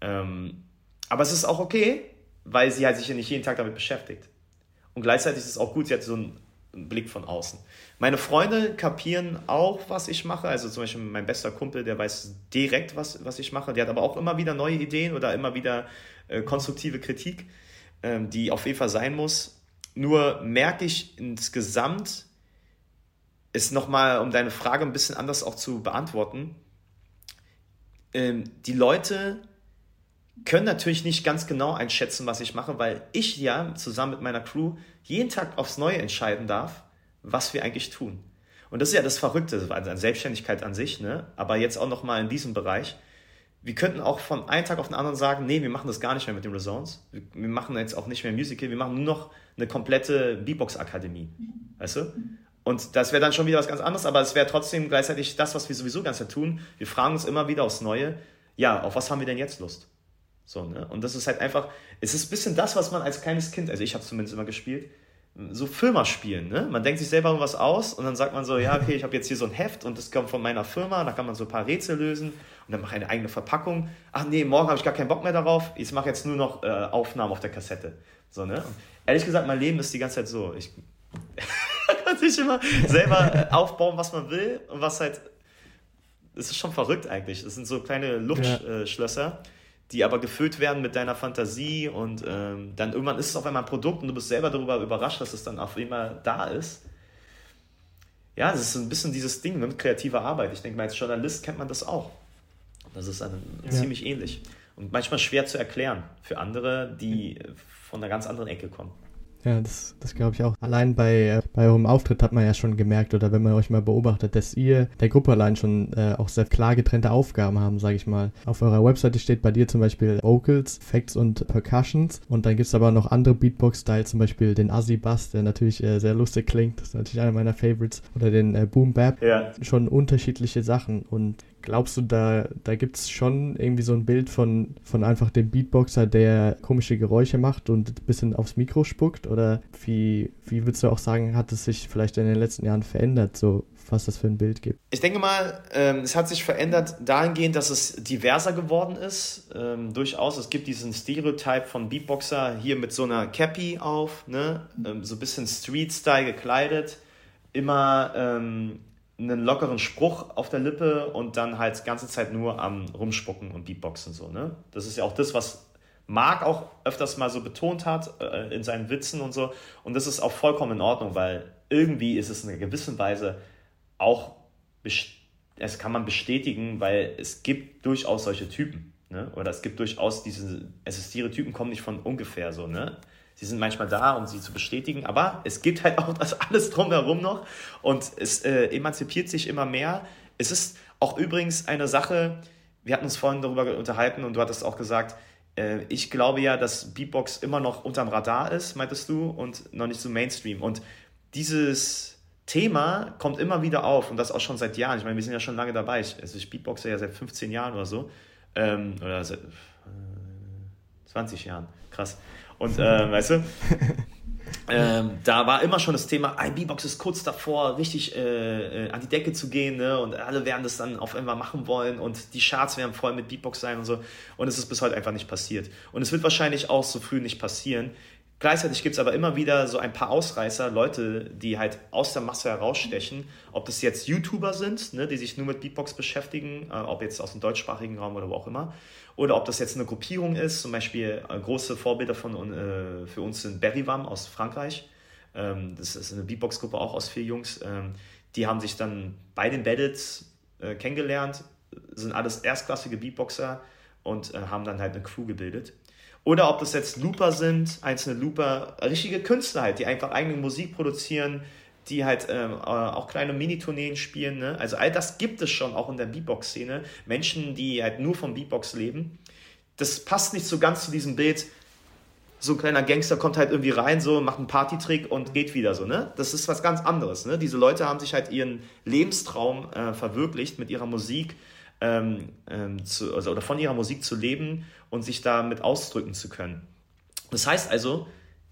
S2: Ähm, aber es ist auch okay, weil sie halt sich ja nicht jeden Tag damit beschäftigt. Und gleichzeitig ist es auch gut, sie hat so einen Blick von außen. Meine Freunde kapieren auch, was ich mache. Also zum Beispiel mein bester Kumpel, der weiß direkt, was, was ich mache. Der hat aber auch immer wieder neue Ideen oder immer wieder äh, konstruktive Kritik, ähm, die auf jeden Fall sein muss. Nur merke ich insgesamt, ist nochmal, um deine Frage ein bisschen anders auch zu beantworten, ähm, die Leute können natürlich nicht ganz genau einschätzen, was ich mache, weil ich ja zusammen mit meiner Crew jeden Tag aufs Neue entscheiden darf, was wir eigentlich tun. Und das ist ja das Verrückte an Selbstständigkeit an sich, ne? aber jetzt auch nochmal in diesem Bereich. Wir könnten auch von einem Tag auf den anderen sagen, nee, wir machen das gar nicht mehr mit den Resounds. Wir machen jetzt auch nicht mehr Musical, wir machen nur noch eine komplette Beatbox-Akademie. Weißt du? Und das wäre dann schon wieder was ganz anderes, aber es wäre trotzdem gleichzeitig das, was wir sowieso ganz tun. Wir fragen uns immer wieder aufs Neue, ja, auf was haben wir denn jetzt Lust? So, ne? Und das ist halt einfach, es ist ein bisschen das, was man als kleines Kind, also ich habe zumindest immer gespielt, so Firma spielen. Ne? Man denkt sich selber was aus und dann sagt man so, ja, okay, ich habe jetzt hier so ein Heft und das kommt von meiner Firma, da kann man so ein paar Rätsel lösen und dann mache ich eine eigene Verpackung. Ach nee, morgen habe ich gar keinen Bock mehr darauf, ich mache jetzt nur noch äh, Aufnahmen auf der Kassette. So, ne? Und ehrlich gesagt, mein Leben ist die ganze Zeit so. Ich kann sich immer selber äh, aufbauen, was man will und was halt, das ist schon verrückt eigentlich. Das sind so kleine Luftschlösser. Ja die aber gefüllt werden mit deiner Fantasie und ähm, dann irgendwann ist es auf einmal ein Produkt und du bist selber darüber überrascht, dass es dann auf einmal da ist. Ja, das ist ein bisschen dieses Ding mit kreativer Arbeit. Ich denke mal, als Journalist kennt man das auch. Das ist dann ja. ziemlich ähnlich und manchmal schwer zu erklären für andere, die von einer ganz anderen Ecke kommen.
S1: Ja, das, das glaube ich auch. Allein bei, äh, bei eurem Auftritt hat man ja schon gemerkt, oder wenn man euch mal beobachtet, dass ihr der Gruppe allein schon äh, auch sehr klar getrennte Aufgaben haben, sage ich mal. Auf eurer Webseite steht bei dir zum Beispiel Vocals, Facts und Percussions. Und dann gibt es aber noch andere Beatbox-Style, zum Beispiel den Assi-Bass, der natürlich äh, sehr lustig klingt. Das ist natürlich einer meiner Favorites. Oder den äh, Boom Bap. Ja. Schon unterschiedliche Sachen. Und Glaubst du, da, da gibt es schon irgendwie so ein Bild von, von einfach dem Beatboxer, der komische Geräusche macht und ein bisschen aufs Mikro spuckt? Oder wie, wie würdest du auch sagen, hat es sich vielleicht in den letzten Jahren verändert, so was das für ein Bild gibt?
S2: Ich denke mal, ähm, es hat sich verändert dahingehend, dass es diverser geworden ist. Ähm, durchaus, es gibt diesen Stereotype von Beatboxer hier mit so einer Cappy auf, ne? Ähm, so ein bisschen Street-Style gekleidet, immer ähm, einen lockeren Spruch auf der Lippe und dann halt die ganze Zeit nur am Rumspucken und Beatboxen so, ne? Das ist ja auch das, was Marc auch öfters mal so betont hat äh, in seinen Witzen und so. Und das ist auch vollkommen in Ordnung, weil irgendwie ist es in einer gewissen Weise auch, es kann man bestätigen, weil es gibt durchaus solche Typen. Ne? Oder es gibt durchaus diese, also Stereotypen kommen nicht von ungefähr so, ne? Sie sind manchmal da, um sie zu bestätigen, aber es gibt halt auch das alles drumherum noch und es äh, emanzipiert sich immer mehr. Es ist auch übrigens eine Sache, wir hatten uns vorhin darüber unterhalten und du hattest auch gesagt, äh, ich glaube ja, dass Beatbox immer noch unterm Radar ist, meintest du, und noch nicht so Mainstream. Und dieses Thema kommt immer wieder auf und das auch schon seit Jahren. Ich meine, wir sind ja schon lange dabei. Ich, also ich beatboxe ja seit 15 Jahren oder so. Ähm, oder seit äh, 20 Jahren. Krass. Und äh, weißt du, ähm, da war immer schon das Thema, ein B-Box ist kurz davor, richtig äh, äh, an die Decke zu gehen, ne? Und alle werden das dann auf einmal machen wollen und die Charts werden voll mit Beatbox sein und so. Und es ist bis heute einfach nicht passiert. Und es wird wahrscheinlich auch so früh nicht passieren. Gleichzeitig gibt es aber immer wieder so ein paar Ausreißer, Leute, die halt aus der Masse herausstechen. Ob das jetzt YouTuber sind, ne, die sich nur mit Beatbox beschäftigen, äh, ob jetzt aus dem deutschsprachigen Raum oder wo auch immer oder ob das jetzt eine Gruppierung ist, zum Beispiel äh, große Vorbilder von, äh, für uns sind Berryvam aus Frankreich. Ähm, das ist eine Beatbox-Gruppe auch aus vier Jungs. Ähm, die haben sich dann bei den Battles äh, kennengelernt, sind alles erstklassige Beatboxer und äh, haben dann halt eine Crew gebildet. Oder ob das jetzt Looper sind, einzelne Looper, richtige Künstler halt, die einfach eigene Musik produzieren, die halt ähm, äh, auch kleine Minitourneen spielen. Ne? Also all das gibt es schon auch in der Beatbox-Szene. Menschen, die halt nur vom Beatbox leben. Das passt nicht so ganz zu diesem Bild. So ein kleiner Gangster kommt halt irgendwie rein, so macht einen Partytrick und geht wieder so. Ne? Das ist was ganz anderes. Ne? Diese Leute haben sich halt ihren Lebenstraum äh, verwirklicht mit ihrer Musik ähm, ähm, zu, also, oder von ihrer Musik zu leben und sich damit ausdrücken zu können. Das heißt also,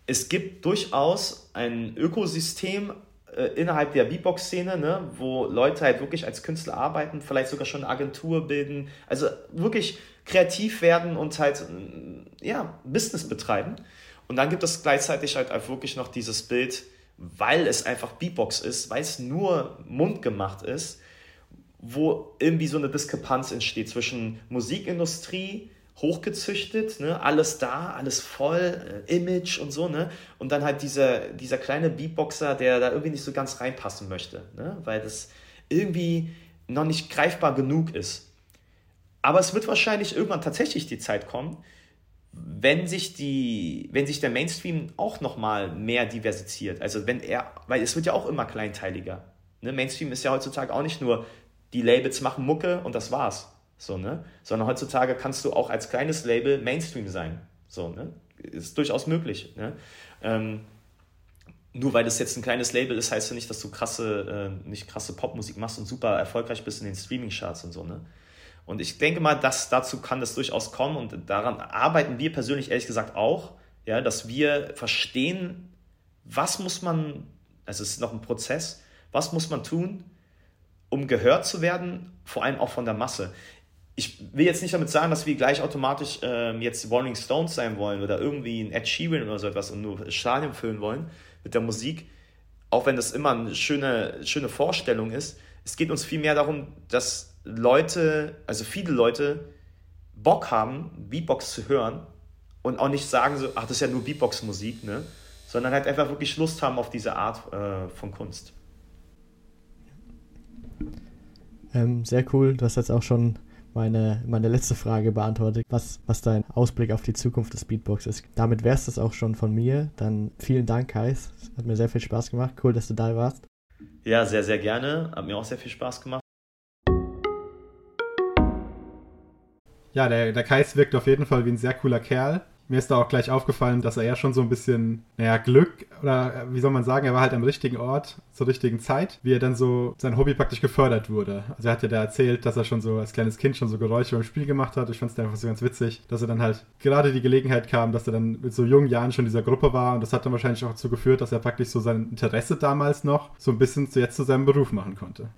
S2: es gibt durchaus ein Ökosystem äh, innerhalb der Beatbox-Szene, ne, wo Leute halt wirklich als Künstler arbeiten, vielleicht sogar schon eine Agentur bilden, also wirklich kreativ werden und halt ja, Business betreiben. Und dann gibt es gleichzeitig halt auch wirklich noch dieses Bild, weil es einfach Beatbox ist, weil es nur mundgemacht ist, wo irgendwie so eine Diskrepanz entsteht zwischen Musikindustrie, hochgezüchtet, ne, alles da, alles voll, äh, Image und so, ne, und dann halt dieser, dieser kleine Beatboxer, der da irgendwie nicht so ganz reinpassen möchte, ne, weil das irgendwie noch nicht greifbar genug ist. Aber es wird wahrscheinlich irgendwann tatsächlich die Zeit kommen, wenn sich die, wenn sich der Mainstream auch nochmal mehr diversifiziert. Also wenn er, weil es wird ja auch immer kleinteiliger. Ne? Mainstream ist ja heutzutage auch nicht nur, die Labels machen Mucke und das war's. So, ne? Sondern heutzutage kannst du auch als kleines Label Mainstream sein. So, ne? Ist durchaus möglich. Ne? Ähm, nur weil das jetzt ein kleines Label ist, heißt ja nicht, dass du krasse, äh, nicht krasse Popmusik machst und super erfolgreich bist in den Streaming-Charts und so, ne? Und ich denke mal, dass dazu kann das durchaus kommen und daran arbeiten wir persönlich ehrlich gesagt auch, ja, dass wir verstehen, was muss man, also es ist noch ein Prozess, was muss man tun, um gehört zu werden, vor allem auch von der Masse. Ich will jetzt nicht damit sagen, dass wir gleich automatisch ähm, jetzt Rolling Stones sein wollen oder irgendwie ein Ed Sheeran oder so etwas und nur Stadion füllen wollen mit der Musik, auch wenn das immer eine schöne, schöne Vorstellung ist. Es geht uns vielmehr darum, dass Leute, also viele Leute, Bock haben, Beatbox zu hören und auch nicht sagen so, ach, das ist ja nur Beatbox-Musik, ne? Sondern halt einfach wirklich Lust haben auf diese Art äh, von Kunst.
S1: Ähm, sehr cool. Du hast jetzt auch schon meine, meine letzte Frage beantwortet, was, was dein Ausblick auf die Zukunft des Beatbox ist. Damit wäre es das auch schon von mir. Dann vielen Dank, Kais. Hat mir sehr viel Spaß gemacht. Cool, dass du da warst.
S2: Ja, sehr, sehr gerne. Hat mir auch sehr viel Spaß gemacht.
S4: Ja, der, der Kais wirkt auf jeden Fall wie ein sehr cooler Kerl. Mir ist da auch gleich aufgefallen, dass er ja schon so ein bisschen, naja, Glück oder wie soll man sagen, er war halt am richtigen Ort zur richtigen Zeit, wie er dann so sein Hobby praktisch gefördert wurde. Also er hat ja da erzählt, dass er schon so als kleines Kind schon so Geräusche beim Spiel gemacht hat. Ich fand es einfach so ganz witzig, dass er dann halt gerade die Gelegenheit kam, dass er dann mit so jungen Jahren schon in dieser Gruppe war und das hat dann wahrscheinlich auch dazu geführt, dass er praktisch so sein Interesse damals noch so ein bisschen zu jetzt zu seinem Beruf machen konnte.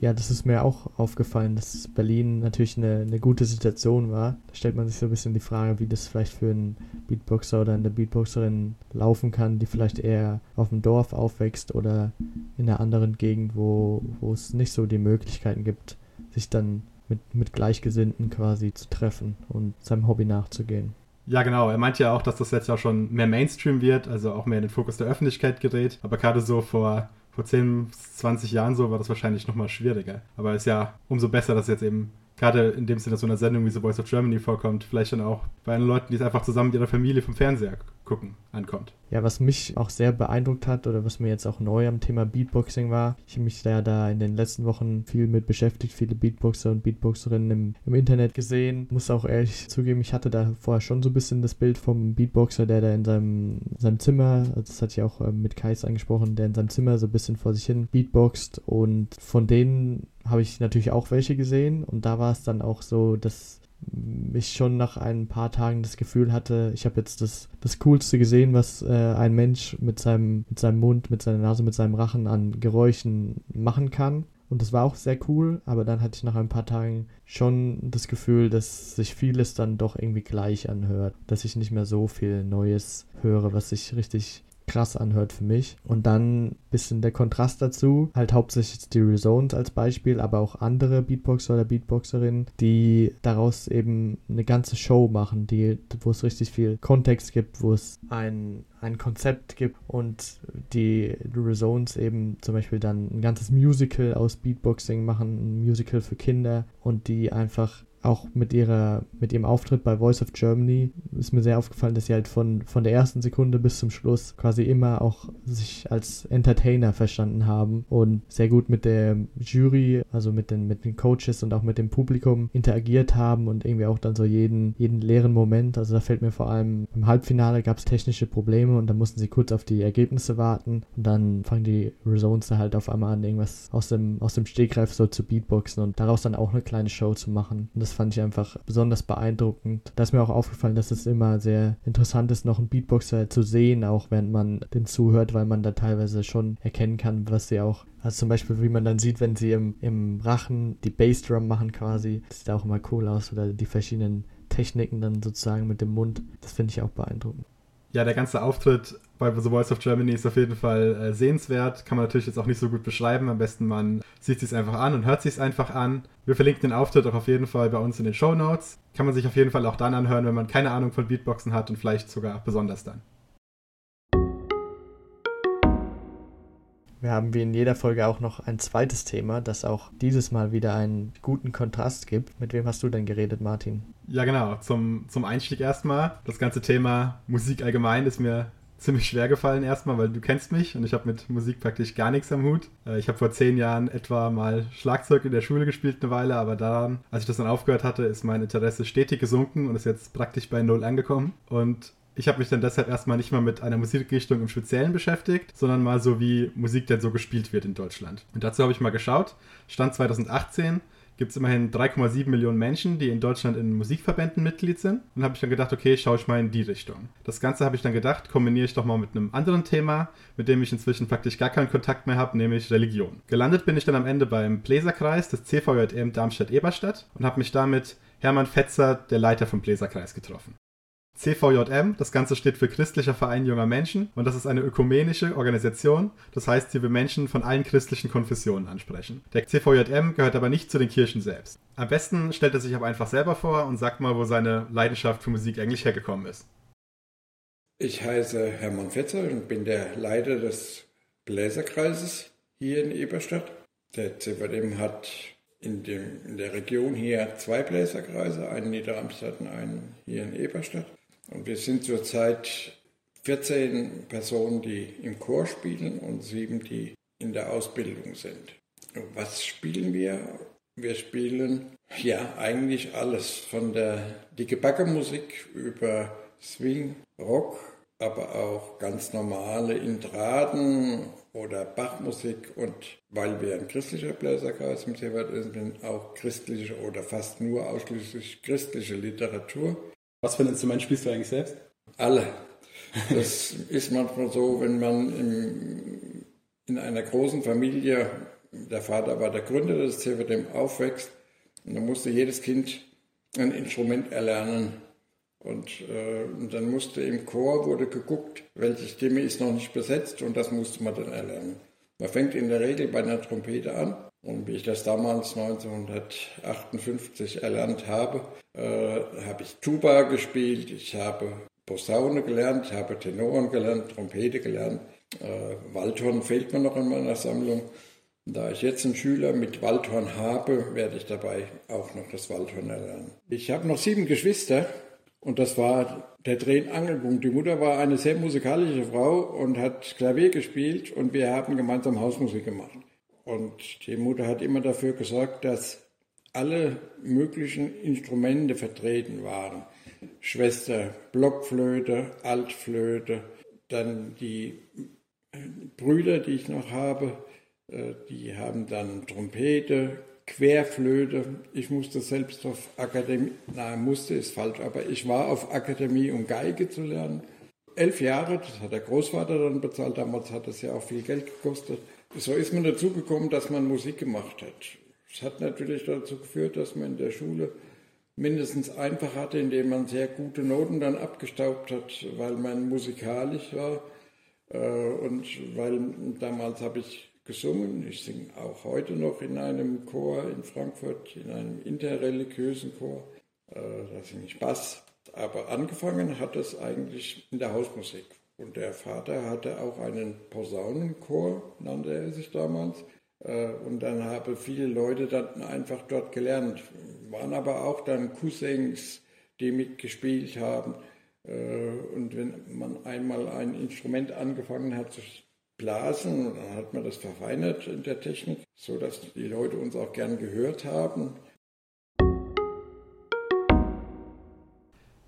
S1: Ja, das ist mir auch aufgefallen, dass Berlin natürlich eine, eine gute Situation war. Da stellt man sich so ein bisschen die Frage, wie das vielleicht für einen Beatboxer oder eine Beatboxerin laufen kann, die vielleicht eher auf dem Dorf aufwächst oder in einer anderen Gegend, wo, wo es nicht so die Möglichkeiten gibt, sich dann mit, mit Gleichgesinnten quasi zu treffen und seinem Hobby nachzugehen.
S4: Ja, genau. Er meint ja auch, dass das jetzt ja schon mehr Mainstream wird, also auch mehr in den Fokus der Öffentlichkeit gerät. Aber gerade so vor vor 10, 20 Jahren so war das wahrscheinlich nochmal schwieriger. Aber ist ja umso besser, dass jetzt eben gerade in dem Sinne so einer Sendung wie The Voice of Germany vorkommt, vielleicht dann auch bei den Leuten, die es einfach zusammen mit ihrer Familie vom Fernseher gucken, ankommt.
S1: Ja, was mich auch sehr beeindruckt hat oder was mir jetzt auch neu am Thema Beatboxing war, ich habe mich da, da in den letzten Wochen viel mit beschäftigt, viele Beatboxer und Beatboxerinnen im, im Internet gesehen. Muss auch ehrlich zugeben, ich hatte da vorher schon so ein bisschen das Bild vom Beatboxer, der da in seinem, seinem Zimmer, das hatte ich auch ähm, mit Kais angesprochen, der in seinem Zimmer so ein bisschen vor sich hin beatboxt und von denen habe ich natürlich auch welche gesehen und da war es dann auch so, dass ich schon nach ein paar Tagen das Gefühl hatte, ich habe jetzt das, das Coolste gesehen, was äh, ein Mensch mit seinem, mit seinem Mund, mit seiner Nase, mit seinem Rachen an Geräuschen machen kann. Und das war auch sehr cool, aber dann hatte ich nach ein paar Tagen schon das Gefühl, dass sich vieles dann doch irgendwie gleich anhört, dass ich nicht mehr so viel Neues höre, was sich richtig krass anhört für mich. Und dann ein bisschen der Kontrast dazu, halt hauptsächlich die Rezones als Beispiel, aber auch andere Beatboxer oder Beatboxerinnen, die daraus eben eine ganze Show machen, die, wo es richtig viel Kontext gibt, wo es ein, ein Konzept gibt und die Rezones eben zum Beispiel dann ein ganzes Musical aus Beatboxing machen, ein Musical für Kinder und die einfach auch mit ihrer, mit ihrem Auftritt bei Voice of Germany ist mir sehr aufgefallen, dass sie halt von, von der ersten Sekunde bis zum Schluss quasi immer auch sich als Entertainer verstanden haben und sehr gut mit der Jury, also mit den, mit den Coaches und auch mit dem Publikum interagiert haben und irgendwie auch dann so jeden, jeden leeren Moment. Also da fällt mir vor allem im Halbfinale gab es technische Probleme und da mussten sie kurz auf die Ergebnisse warten und dann fangen die Rezones da halt auf einmal an, irgendwas aus dem, aus dem Stegreif so zu beatboxen und daraus dann auch eine kleine Show zu machen. Und das fand ich einfach besonders beeindruckend. Da ist mir auch aufgefallen, dass es immer sehr interessant ist, noch einen Beatboxer zu sehen, auch während man den zuhört, weil man da teilweise schon erkennen kann, was sie auch also zum Beispiel, wie man dann sieht, wenn sie im, im Rachen die Bassdrum machen quasi. Das sieht auch immer cool aus. Oder die verschiedenen Techniken dann sozusagen mit dem Mund. Das finde ich auch beeindruckend.
S4: Ja, der ganze Auftritt bei The Voice of Germany ist auf jeden Fall äh, sehenswert. Kann man natürlich jetzt auch nicht so gut beschreiben. Am besten man sieht es einfach an und hört sich es einfach an. Wir verlinken den Auftritt auch auf jeden Fall bei uns in den Show Notes. Kann man sich auf jeden Fall auch dann anhören, wenn man keine Ahnung von Beatboxen hat und vielleicht sogar besonders dann.
S1: Wir haben wie in jeder Folge auch noch ein zweites Thema, das auch dieses Mal wieder einen guten Kontrast gibt. Mit wem hast du denn geredet, Martin?
S4: Ja, genau. Zum, zum Einstieg erstmal. Das ganze Thema Musik allgemein ist mir ziemlich schwer gefallen erstmal, weil du kennst mich und ich habe mit Musik praktisch gar nichts am Hut. Äh, ich habe vor zehn Jahren etwa mal Schlagzeug in der Schule gespielt eine Weile, aber daran, als ich das dann aufgehört hatte, ist mein Interesse stetig gesunken und ist jetzt praktisch bei Null angekommen. Und ich habe mich dann deshalb erstmal nicht mal mit einer Musikrichtung im Speziellen beschäftigt, sondern mal so, wie Musik denn so gespielt wird in Deutschland. Und dazu habe ich mal geschaut. Stand 2018 gibt es immerhin 3,7 Millionen Menschen, die in Deutschland in Musikverbänden Mitglied sind. Und habe ich dann gedacht, okay, schaue ich mal in die Richtung. Das Ganze habe ich dann gedacht, kombiniere ich doch mal mit einem anderen Thema, mit dem ich inzwischen praktisch gar keinen Kontakt mehr habe, nämlich Religion. Gelandet bin ich dann am Ende beim Bläserkreis des CVJM Darmstadt-Eberstadt und habe mich damit Hermann Fetzer, der Leiter vom Bläserkreis, getroffen. CVJM, das Ganze steht für Christlicher Verein junger Menschen und das ist eine ökumenische Organisation, das heißt, sie will Menschen von allen christlichen Konfessionen ansprechen. Der CVJM gehört aber nicht zu den Kirchen selbst. Am besten stellt er sich aber einfach selber vor und sagt mal, wo seine Leidenschaft für Musik eigentlich hergekommen ist.
S3: Ich heiße Hermann Fetzer und bin der Leiter des Bläserkreises hier in Eberstadt. Der CVJM hat in, dem, in der Region hier zwei Bläserkreise, einen in Niederamstadt und einen hier in Eberstadt. Und wir sind zurzeit 14 Personen, die im Chor spielen und sieben, die in der Ausbildung sind. Was spielen wir? Wir spielen ja eigentlich alles von der dicke Backe-Musik über Swing, Rock, aber auch ganz normale Intraden oder Bachmusik und weil wir ein christlicher Bläserkreis im Seewald sind, auch christliche oder fast nur ausschließlich christliche Literatur.
S4: Was für ein Instrument spielst du eigentlich selbst?
S3: Alle. Das ist manchmal so, wenn man im, in einer großen Familie, der Vater war der Gründer des CVDM, aufwächst, und dann musste jedes Kind ein Instrument erlernen. Und, äh, und dann musste im Chor, wurde geguckt, welche Stimme ist noch nicht besetzt und das musste man dann erlernen. Man fängt in der Regel bei einer Trompete an und wie ich das damals 1958 erlernt habe, äh, habe ich Tuba gespielt, ich habe Posaune gelernt, ich habe Tenoren gelernt, Trompete gelernt. Äh, Waldhorn fehlt mir noch in meiner Sammlung. Da ich jetzt einen Schüler mit Waldhorn habe, werde ich dabei auch noch das Waldhorn erlernen. Ich habe noch sieben Geschwister und das war der Dreh- Angelpunkt. Die Mutter war eine sehr musikalische Frau und hat Klavier gespielt und wir haben gemeinsam Hausmusik gemacht. Und die Mutter hat immer dafür gesorgt, dass alle möglichen Instrumente vertreten waren. Schwester Blockflöte, Altflöte, dann die Brüder, die ich noch habe, äh, die haben dann Trompete, Querflöte. Ich musste selbst auf Akademie, nein, musste ist falsch, aber ich war auf Akademie, um Geige zu lernen. Elf Jahre, das hat der Großvater dann bezahlt, damals hat es ja auch viel Geld gekostet so ist man dazu gekommen, dass man Musik gemacht hat. Es hat natürlich dazu geführt, dass man in der Schule mindestens einfach hatte, indem man sehr gute Noten dann abgestaubt hat, weil man musikalisch war. Äh, und weil damals habe ich gesungen, ich singe auch heute noch in einem Chor in Frankfurt, in einem interreligiösen Chor, äh, da singe ich Bass. Aber angefangen hat es eigentlich in der Hausmusik. Und der Vater hatte auch einen Posaunenchor, nannte er sich damals. Äh, und dann haben viele Leute dann einfach dort gelernt. waren aber auch dann Cousins, die mitgespielt haben. Äh, und wenn man einmal ein Instrument angefangen hat zu blasen, dann hat man das verfeinert in der Technik, sodass die Leute uns auch gern gehört haben.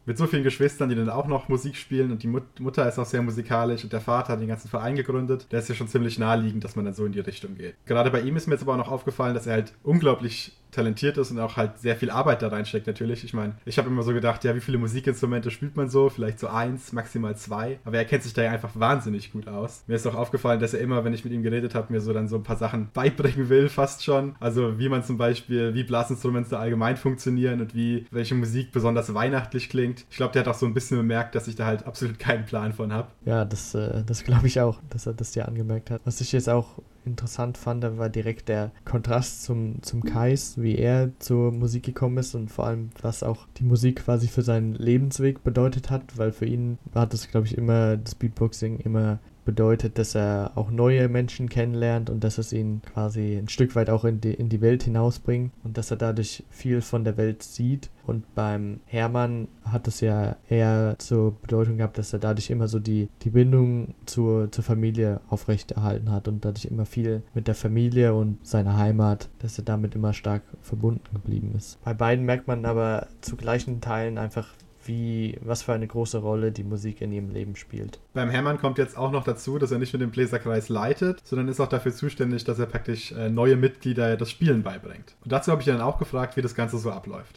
S4: Mit so vielen Geschwistern, die dann auch noch Musik spielen und die Mut Mutter ist auch sehr musikalisch und der Vater hat den ganzen Verein gegründet, da ist ja schon ziemlich naheliegend, dass man dann so in die Richtung geht. Gerade bei ihm ist mir jetzt aber auch noch aufgefallen, dass er halt unglaublich talentiert ist und auch halt sehr viel Arbeit da reinsteckt natürlich. Ich meine, ich habe immer so gedacht, ja, wie viele Musikinstrumente spielt man so? Vielleicht so eins, maximal zwei. Aber er kennt sich da ja einfach wahnsinnig gut aus. Mir ist auch aufgefallen, dass er immer, wenn ich mit ihm geredet habe, mir so dann so ein paar Sachen beibringen will, fast schon. Also wie man zum Beispiel, wie Blasinstrumente allgemein funktionieren und wie welche Musik besonders weihnachtlich klingt. Ich glaube, der hat auch so ein bisschen bemerkt, dass ich da halt absolut keinen Plan von habe.
S1: Ja, das, äh, das glaube ich auch, dass er das dir angemerkt hat. Was ich jetzt auch interessant fand, war direkt der Kontrast zum, zum Kais, wie er zur Musik gekommen ist und vor allem, was auch die Musik quasi für seinen Lebensweg bedeutet hat, weil für ihn war das, glaube ich, immer das Beatboxing immer bedeutet, dass er auch neue Menschen kennenlernt und dass es ihn quasi ein Stück weit auch in die, in die Welt hinausbringt und dass er dadurch viel von der Welt sieht. Und beim Hermann hat es ja eher zur Bedeutung gehabt, dass er dadurch immer so die, die Bindung zur, zur Familie aufrechterhalten hat und dadurch immer viel mit der Familie und seiner Heimat, dass er damit immer stark verbunden geblieben ist. Bei beiden merkt man aber zu gleichen Teilen einfach, wie, was für eine große Rolle die Musik in ihrem Leben spielt.
S4: Beim Hermann kommt jetzt auch noch dazu, dass er nicht nur den Bläserkreis leitet, sondern ist auch dafür zuständig, dass er praktisch äh, neue Mitglieder das Spielen beibringt. Und dazu habe ich ihn dann auch gefragt, wie das Ganze so abläuft.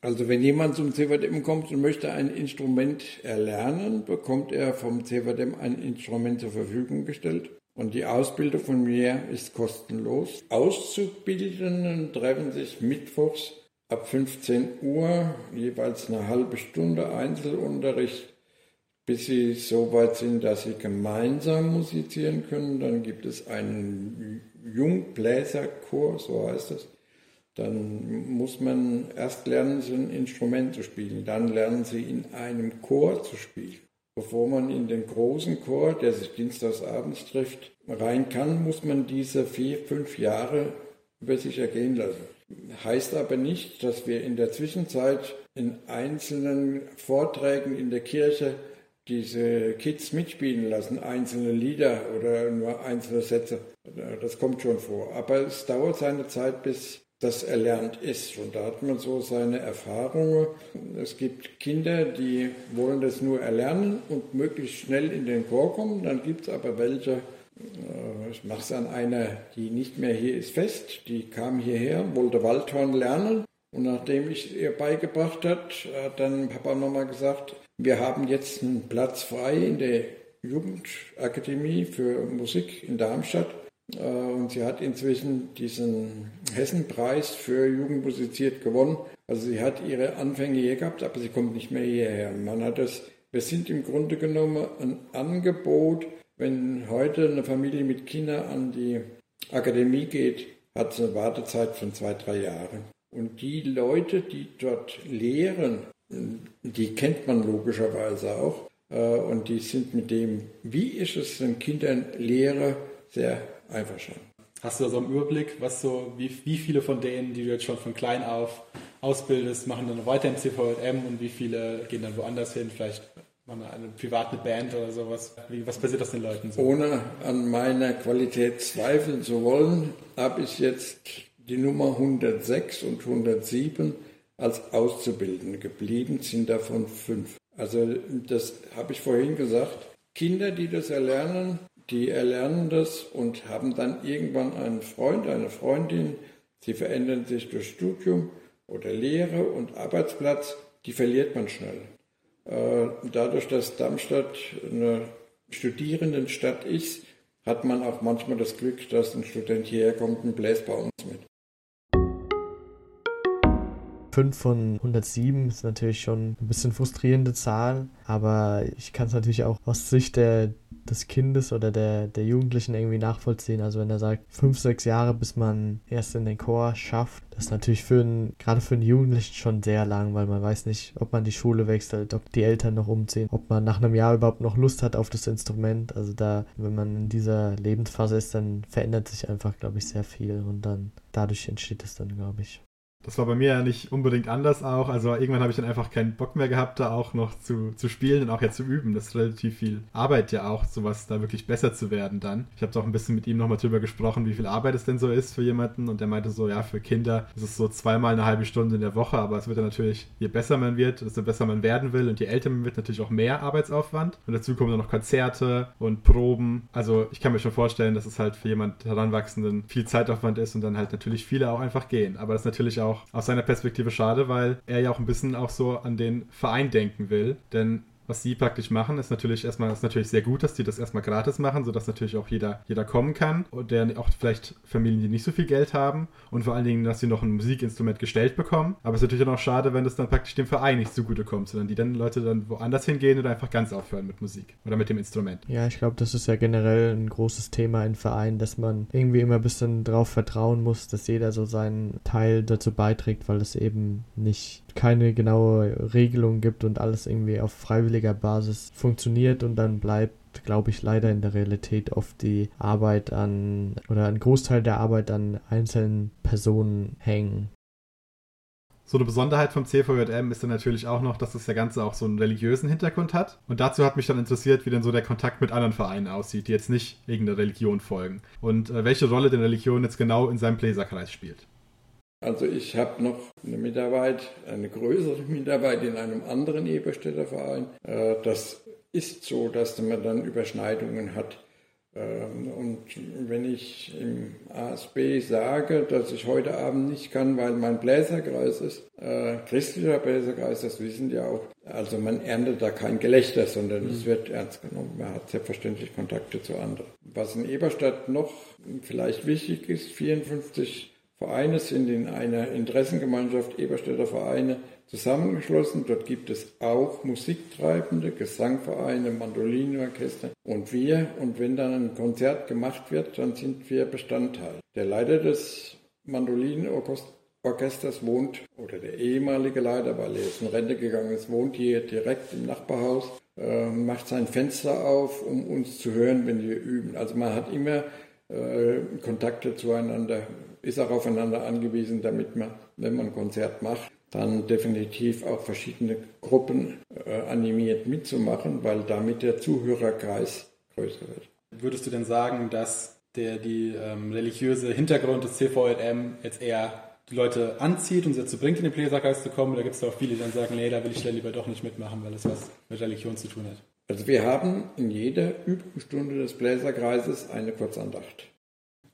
S3: Also wenn jemand zum CVDM kommt und möchte ein Instrument erlernen, bekommt er vom CVDM ein Instrument zur Verfügung gestellt. Und die Ausbildung von mir ist kostenlos. Auszubildenden treffen sich mittwochs ab 15 Uhr jeweils eine halbe Stunde Einzelunterricht, bis sie so weit sind, dass sie gemeinsam musizieren können. Dann gibt es einen Jungbläserchor, so heißt es. Dann muss man erst lernen, so ein Instrument zu spielen. Dann lernen sie in einem Chor zu spielen. Bevor man in den großen Chor, der sich dienstags abends trifft, rein kann, muss man diese vier, fünf Jahre über sich ergehen lassen. Heißt aber nicht, dass wir in der Zwischenzeit in einzelnen Vorträgen in der Kirche diese Kids mitspielen lassen, einzelne Lieder oder nur einzelne Sätze. Das kommt schon vor. Aber es dauert seine Zeit, bis das erlernt ist. Und da hat man so seine Erfahrungen. Es gibt Kinder, die wollen das nur erlernen und möglichst schnell in den Chor kommen. Dann gibt es aber welche, ich mache es an einer, die nicht mehr hier ist, fest. Die kam hierher, wollte Waldhorn lernen. Und nachdem ich es ihr beigebracht hat, hat dann Papa nochmal gesagt, wir haben jetzt einen Platz frei in der Jugendakademie für Musik in Darmstadt. Äh, und sie hat inzwischen diesen Hessenpreis für Jugend musiziert gewonnen. Also sie hat ihre Anfänge hier gehabt, aber sie kommt nicht mehr hierher. Man hat das, wir sind im Grunde genommen ein Angebot wenn heute eine Familie mit Kindern an die Akademie geht, hat sie eine Wartezeit von zwei, drei Jahren. Und die Leute, die dort lehren, die kennt man logischerweise auch. Äh, und die sind mit dem, wie ist es den Kindern lehre, sehr einverstanden.
S4: Hast du da so einen Überblick, was so, wie, wie viele von denen, die du jetzt schon von klein auf ausbildest, machen dann weiter im CVM und wie viele gehen dann woanders hin? Vielleicht Wir eine private Band oder sowas. Wie, was passiert das den Leuten so?
S3: Ohne an meiner Qualität zweifeln zu wollen, habe ich jetzt die Nummer 106 und 107 als Auszubildende geblieben, sind davon fünf. Also das habe ich vorhin gesagt. Kinder, die das erlernen, die erlernen das und haben dann irgendwann einen Freund, eine Freundin. Sie verändern sich durch Studium oder Lehre und Arbeitsplatz. Die verliert man schnell. Äh, dadurch, dass Darmstadt eine Studierendenstadt ist, hat man auch manchmal das Glück, dass ein Student hierher kommt und bläst bei uns mit.
S1: 5 von 107 ist natürlich schon ein bisschen frustrierende Zahl, aber ich kann es natürlich auch aus Sicht der, des Kindes oder der, der Jugendlichen irgendwie nachvollziehen. Also wenn er sagt, 5, 6 Jahre, bis man erst in den Chor schafft, das ist natürlich für einen, gerade für einen Jugendlichen schon sehr lang, weil man weiß nicht, ob man die Schule wechselt, ob die Eltern noch umziehen, ob man nach einem Jahr überhaupt noch Lust hat auf das Instrument. Also da, wenn man in dieser Lebensphase ist, dann verändert sich einfach, glaube ich, sehr viel und dann dadurch entsteht es dann, glaube ich.
S4: Das war bei mir ja nicht unbedingt anders auch. Also irgendwann habe ich dann einfach keinen Bock mehr gehabt, da auch noch zu, zu spielen und auch ja zu üben. Das ist relativ viel Arbeit ja auch, sowas da wirklich besser zu werden dann. Ich habe da auch ein bisschen mit ihm nochmal drüber gesprochen, wie viel Arbeit es denn so ist für jemanden. Und er meinte so, ja, für Kinder ist es so zweimal eine halbe Stunde in der Woche, aber es wird dann natürlich, je besser man wird, desto besser man werden will und je älter man wird, natürlich auch mehr Arbeitsaufwand. Und dazu kommen dann noch Konzerte und Proben. Also ich kann mir schon vorstellen, dass es halt für jemand Heranwachsenden viel Zeitaufwand ist und dann halt natürlich viele auch einfach gehen. Aber das ist natürlich auch auch aus seiner Perspektive schade, weil er ja auch ein bisschen auch so an den Verein denken will. Denn was sie praktisch machen, ist natürlich erstmal ist natürlich sehr gut, dass die das erstmal gratis machen, sodass natürlich auch jeder, jeder kommen kann und der auch vielleicht Familien, die nicht so viel Geld haben und vor allen Dingen, dass sie noch ein Musikinstrument gestellt bekommen. Aber es ist natürlich auch schade, wenn das dann praktisch dem Verein nicht zugute kommt, sondern die dann Leute dann woanders hingehen oder einfach ganz aufhören mit Musik oder mit dem Instrument.
S1: Ja, ich glaube, das ist ja generell ein großes Thema in Vereinen, dass man irgendwie immer ein bisschen drauf vertrauen muss, dass jeder so seinen Teil dazu beiträgt, weil es eben nicht keine genaue Regelung gibt und alles irgendwie auf freiwilliger Basis funktioniert und dann bleibt, glaube ich, leider in der Realität oft die Arbeit an oder ein Großteil der Arbeit an einzelnen Personen hängen.
S4: So eine Besonderheit vom CVJM ist dann natürlich auch noch, dass das Ganze auch so einen religiösen Hintergrund hat. Und dazu hat mich dann interessiert, wie denn so der Kontakt mit anderen Vereinen aussieht, die jetzt nicht irgendeiner Religion folgen. Und äh, welche Rolle denn Religion jetzt genau in seinem Bläserkreis spielt.
S3: Also ich habe noch eine Mitarbeit, eine größere Mitarbeit in einem anderen Eberstädter Verein. Äh, das ist so, dass man dann Überschneidungen hat. Ähm, und wenn ich im ASB sage, dass ich heute Abend nicht kann, weil mein Bläserkreis ist, äh, christlicher Bläserkreis, das wissen die auch. Also man erntet da kein Gelächter, sondern mhm. es wird ernst genommen. Man hat selbstverständlich Kontakte zu anderen. Was in Eberstadt noch vielleicht wichtig ist, 54 Vereine sind in einer Interessengemeinschaft Eberstädter Vereine zusammengeschlossen. Dort gibt es auch Musiktreibende, Gesangvereine, Mandolinenorchester und wir. Und wenn dann ein Konzert gemacht wird, dann sind wir Bestandteil. Der Leiter des Mandolinenorchesters wohnt, oder der ehemalige Leiter, weil er jetzt in Rente gegangen ist, wohnt hier direkt im Nachbarhaus, äh, macht sein Fenster auf, um uns zu hören, wenn wir üben. Also man hat immer äh, Kontakte zueinander ist auch aufeinander angewiesen, damit man, wenn man ein Konzert macht, dann definitiv auch verschiedene Gruppen äh, animiert mitzumachen, weil damit der Zuhörerkreis größer wird.
S4: Würdest du denn sagen, dass der die ähm, religiöse Hintergrund des CVLM jetzt eher die Leute anzieht und sie dazu bringt, in den Bläserkreis zu kommen? Oder gibt es da auch viele, die dann sagen, nee, da will ich dann lieber doch nicht mitmachen, weil das was mit Religion zu tun hat?
S3: Also wir haben in jeder Übungsstunde des Bläserkreises eine Kurzandacht.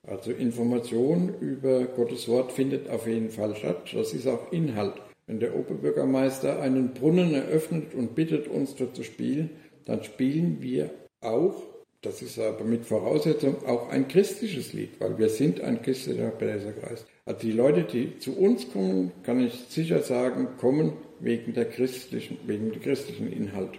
S3: Also Information über Gottes Wort findet auf jeden Fall statt. Das ist auch Inhalt. Wenn der Oberbürgermeister einen Brunnen eröffnet und bittet uns dort zu spielen, dann spielen wir auch, das ist aber mit Voraussetzung, auch ein christliches Lied, weil wir sind ein christlicher Bläserkreis. Also die Leute, die zu uns kommen, kann ich sicher sagen, kommen wegen der christlichen, wegen der christlichen Inhalt.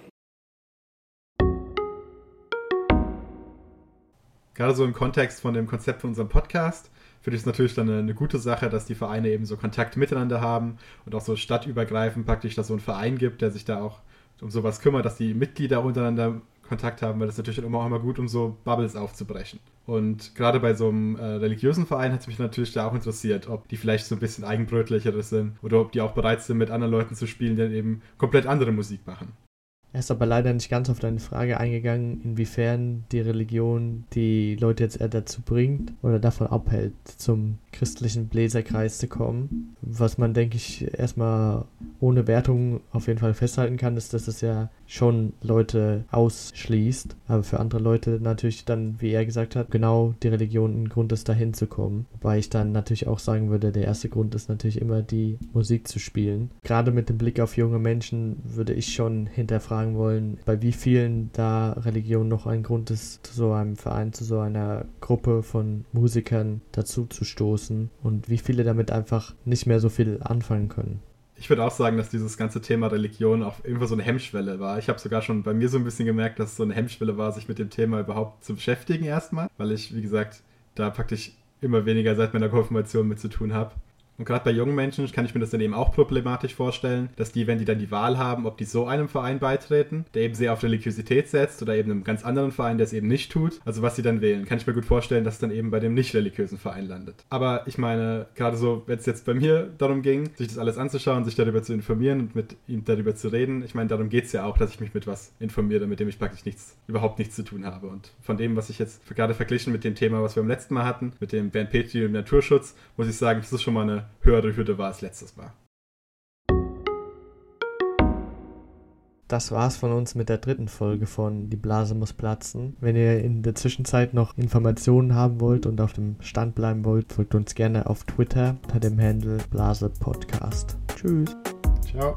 S4: Gerade so im Kontext von dem Konzept von unserem Podcast, finde ich es natürlich dann eine, eine, gute Sache, dass die Vereine eben so Kontakt miteinander haben und auch so stadtübergreifend praktisch, dass so ein Verein gibt, der sich da auch um sowas kümmert, dass die Mitglieder untereinander Kontakt haben, weil das natürlich immer auch immer gut, um so Bubbles aufzubrechen. Und gerade bei so einem äh, religiösen Verein hat es mich natürlich da auch interessiert, ob die vielleicht so ein bisschen eigenbrötlicher sind oder ob die auch bereit sind, mit anderen Leuten zu spielen, die dann eben komplett andere Musik machen.
S1: Er ist aber leider nicht ganz auf deine Frage eingegangen, inwiefern die Religion die Leute jetzt eher dazu bringt oder davon abhält, zum christlichen Bläserkreis zu kommen. Was man, denke ich, erstmal ohne Wertung auf jeden Fall festhalten kann, ist, dass es ja schon Leute ausschließt, aber für andere Leute natürlich dann, wie er gesagt hat, genau die Religion ein Grund ist, dahin zu kommen. Wobei ich dann natürlich auch sagen würde, der erste Grund ist natürlich immer die Musik zu spielen. Gerade mit dem Blick auf junge Menschen würde ich schon hinterfragen wollen, bei wie vielen da Religion noch ein Grund ist, zu so einem Verein, zu so einer Gruppe von Musikern dazu zu stoßen und wie viele damit einfach nicht mehr so viel anfangen können
S4: ich würde auch sagen, dass dieses ganze Thema Religion auch irgendwo so eine Hemmschwelle war. Ich habe sogar schon bei mir so ein bisschen gemerkt, dass es so eine Hemmschwelle war, sich mit dem Thema überhaupt zu beschäftigen erstmal, weil ich, wie gesagt, da praktisch immer weniger seit meiner Konfirmation mit zu tun habe. Und gerade bei jungen Menschen kann ich mir das dann eben auch problematisch vorstellen, dass die, wenn die dann die Wahl haben, ob die so einem Verein beitreten, der eben sehr auf Religiosität setzt oder eben einem ganz anderen Verein, der es eben nicht tut, also was sie dann wählen, kann ich mir gut vorstellen, dass es dann eben bei dem nicht religiösen Verein landet. Aber ich meine, gerade so, wenn es jetzt bei mir darum ging, sich das alles anzuschauen, sich darüber zu informieren und mit ihm darüber zu reden, ich meine, darum geht es ja auch, dass ich mich mit was informiere, mit dem ich praktisch nichts, überhaupt nichts zu tun habe. Und von dem, was ich jetzt gerade verglichen mit dem Thema, was wir beim letzten Mal hatten, mit dem Bernd Petri und Naturschutz, muss ich sagen, das ist schon mal eine höhere Hürde war als letztes Mal.
S1: Das war's von uns mit der dritten Folge von Die Blase muss platzen. Wenn ihr in der Zwischenzeit noch Informationen haben wollt und auf dem Stand bleiben wollt, folgt uns gerne auf Twitter unter dem Handle Blase Podcast. Tschüss.
S4: Ciao.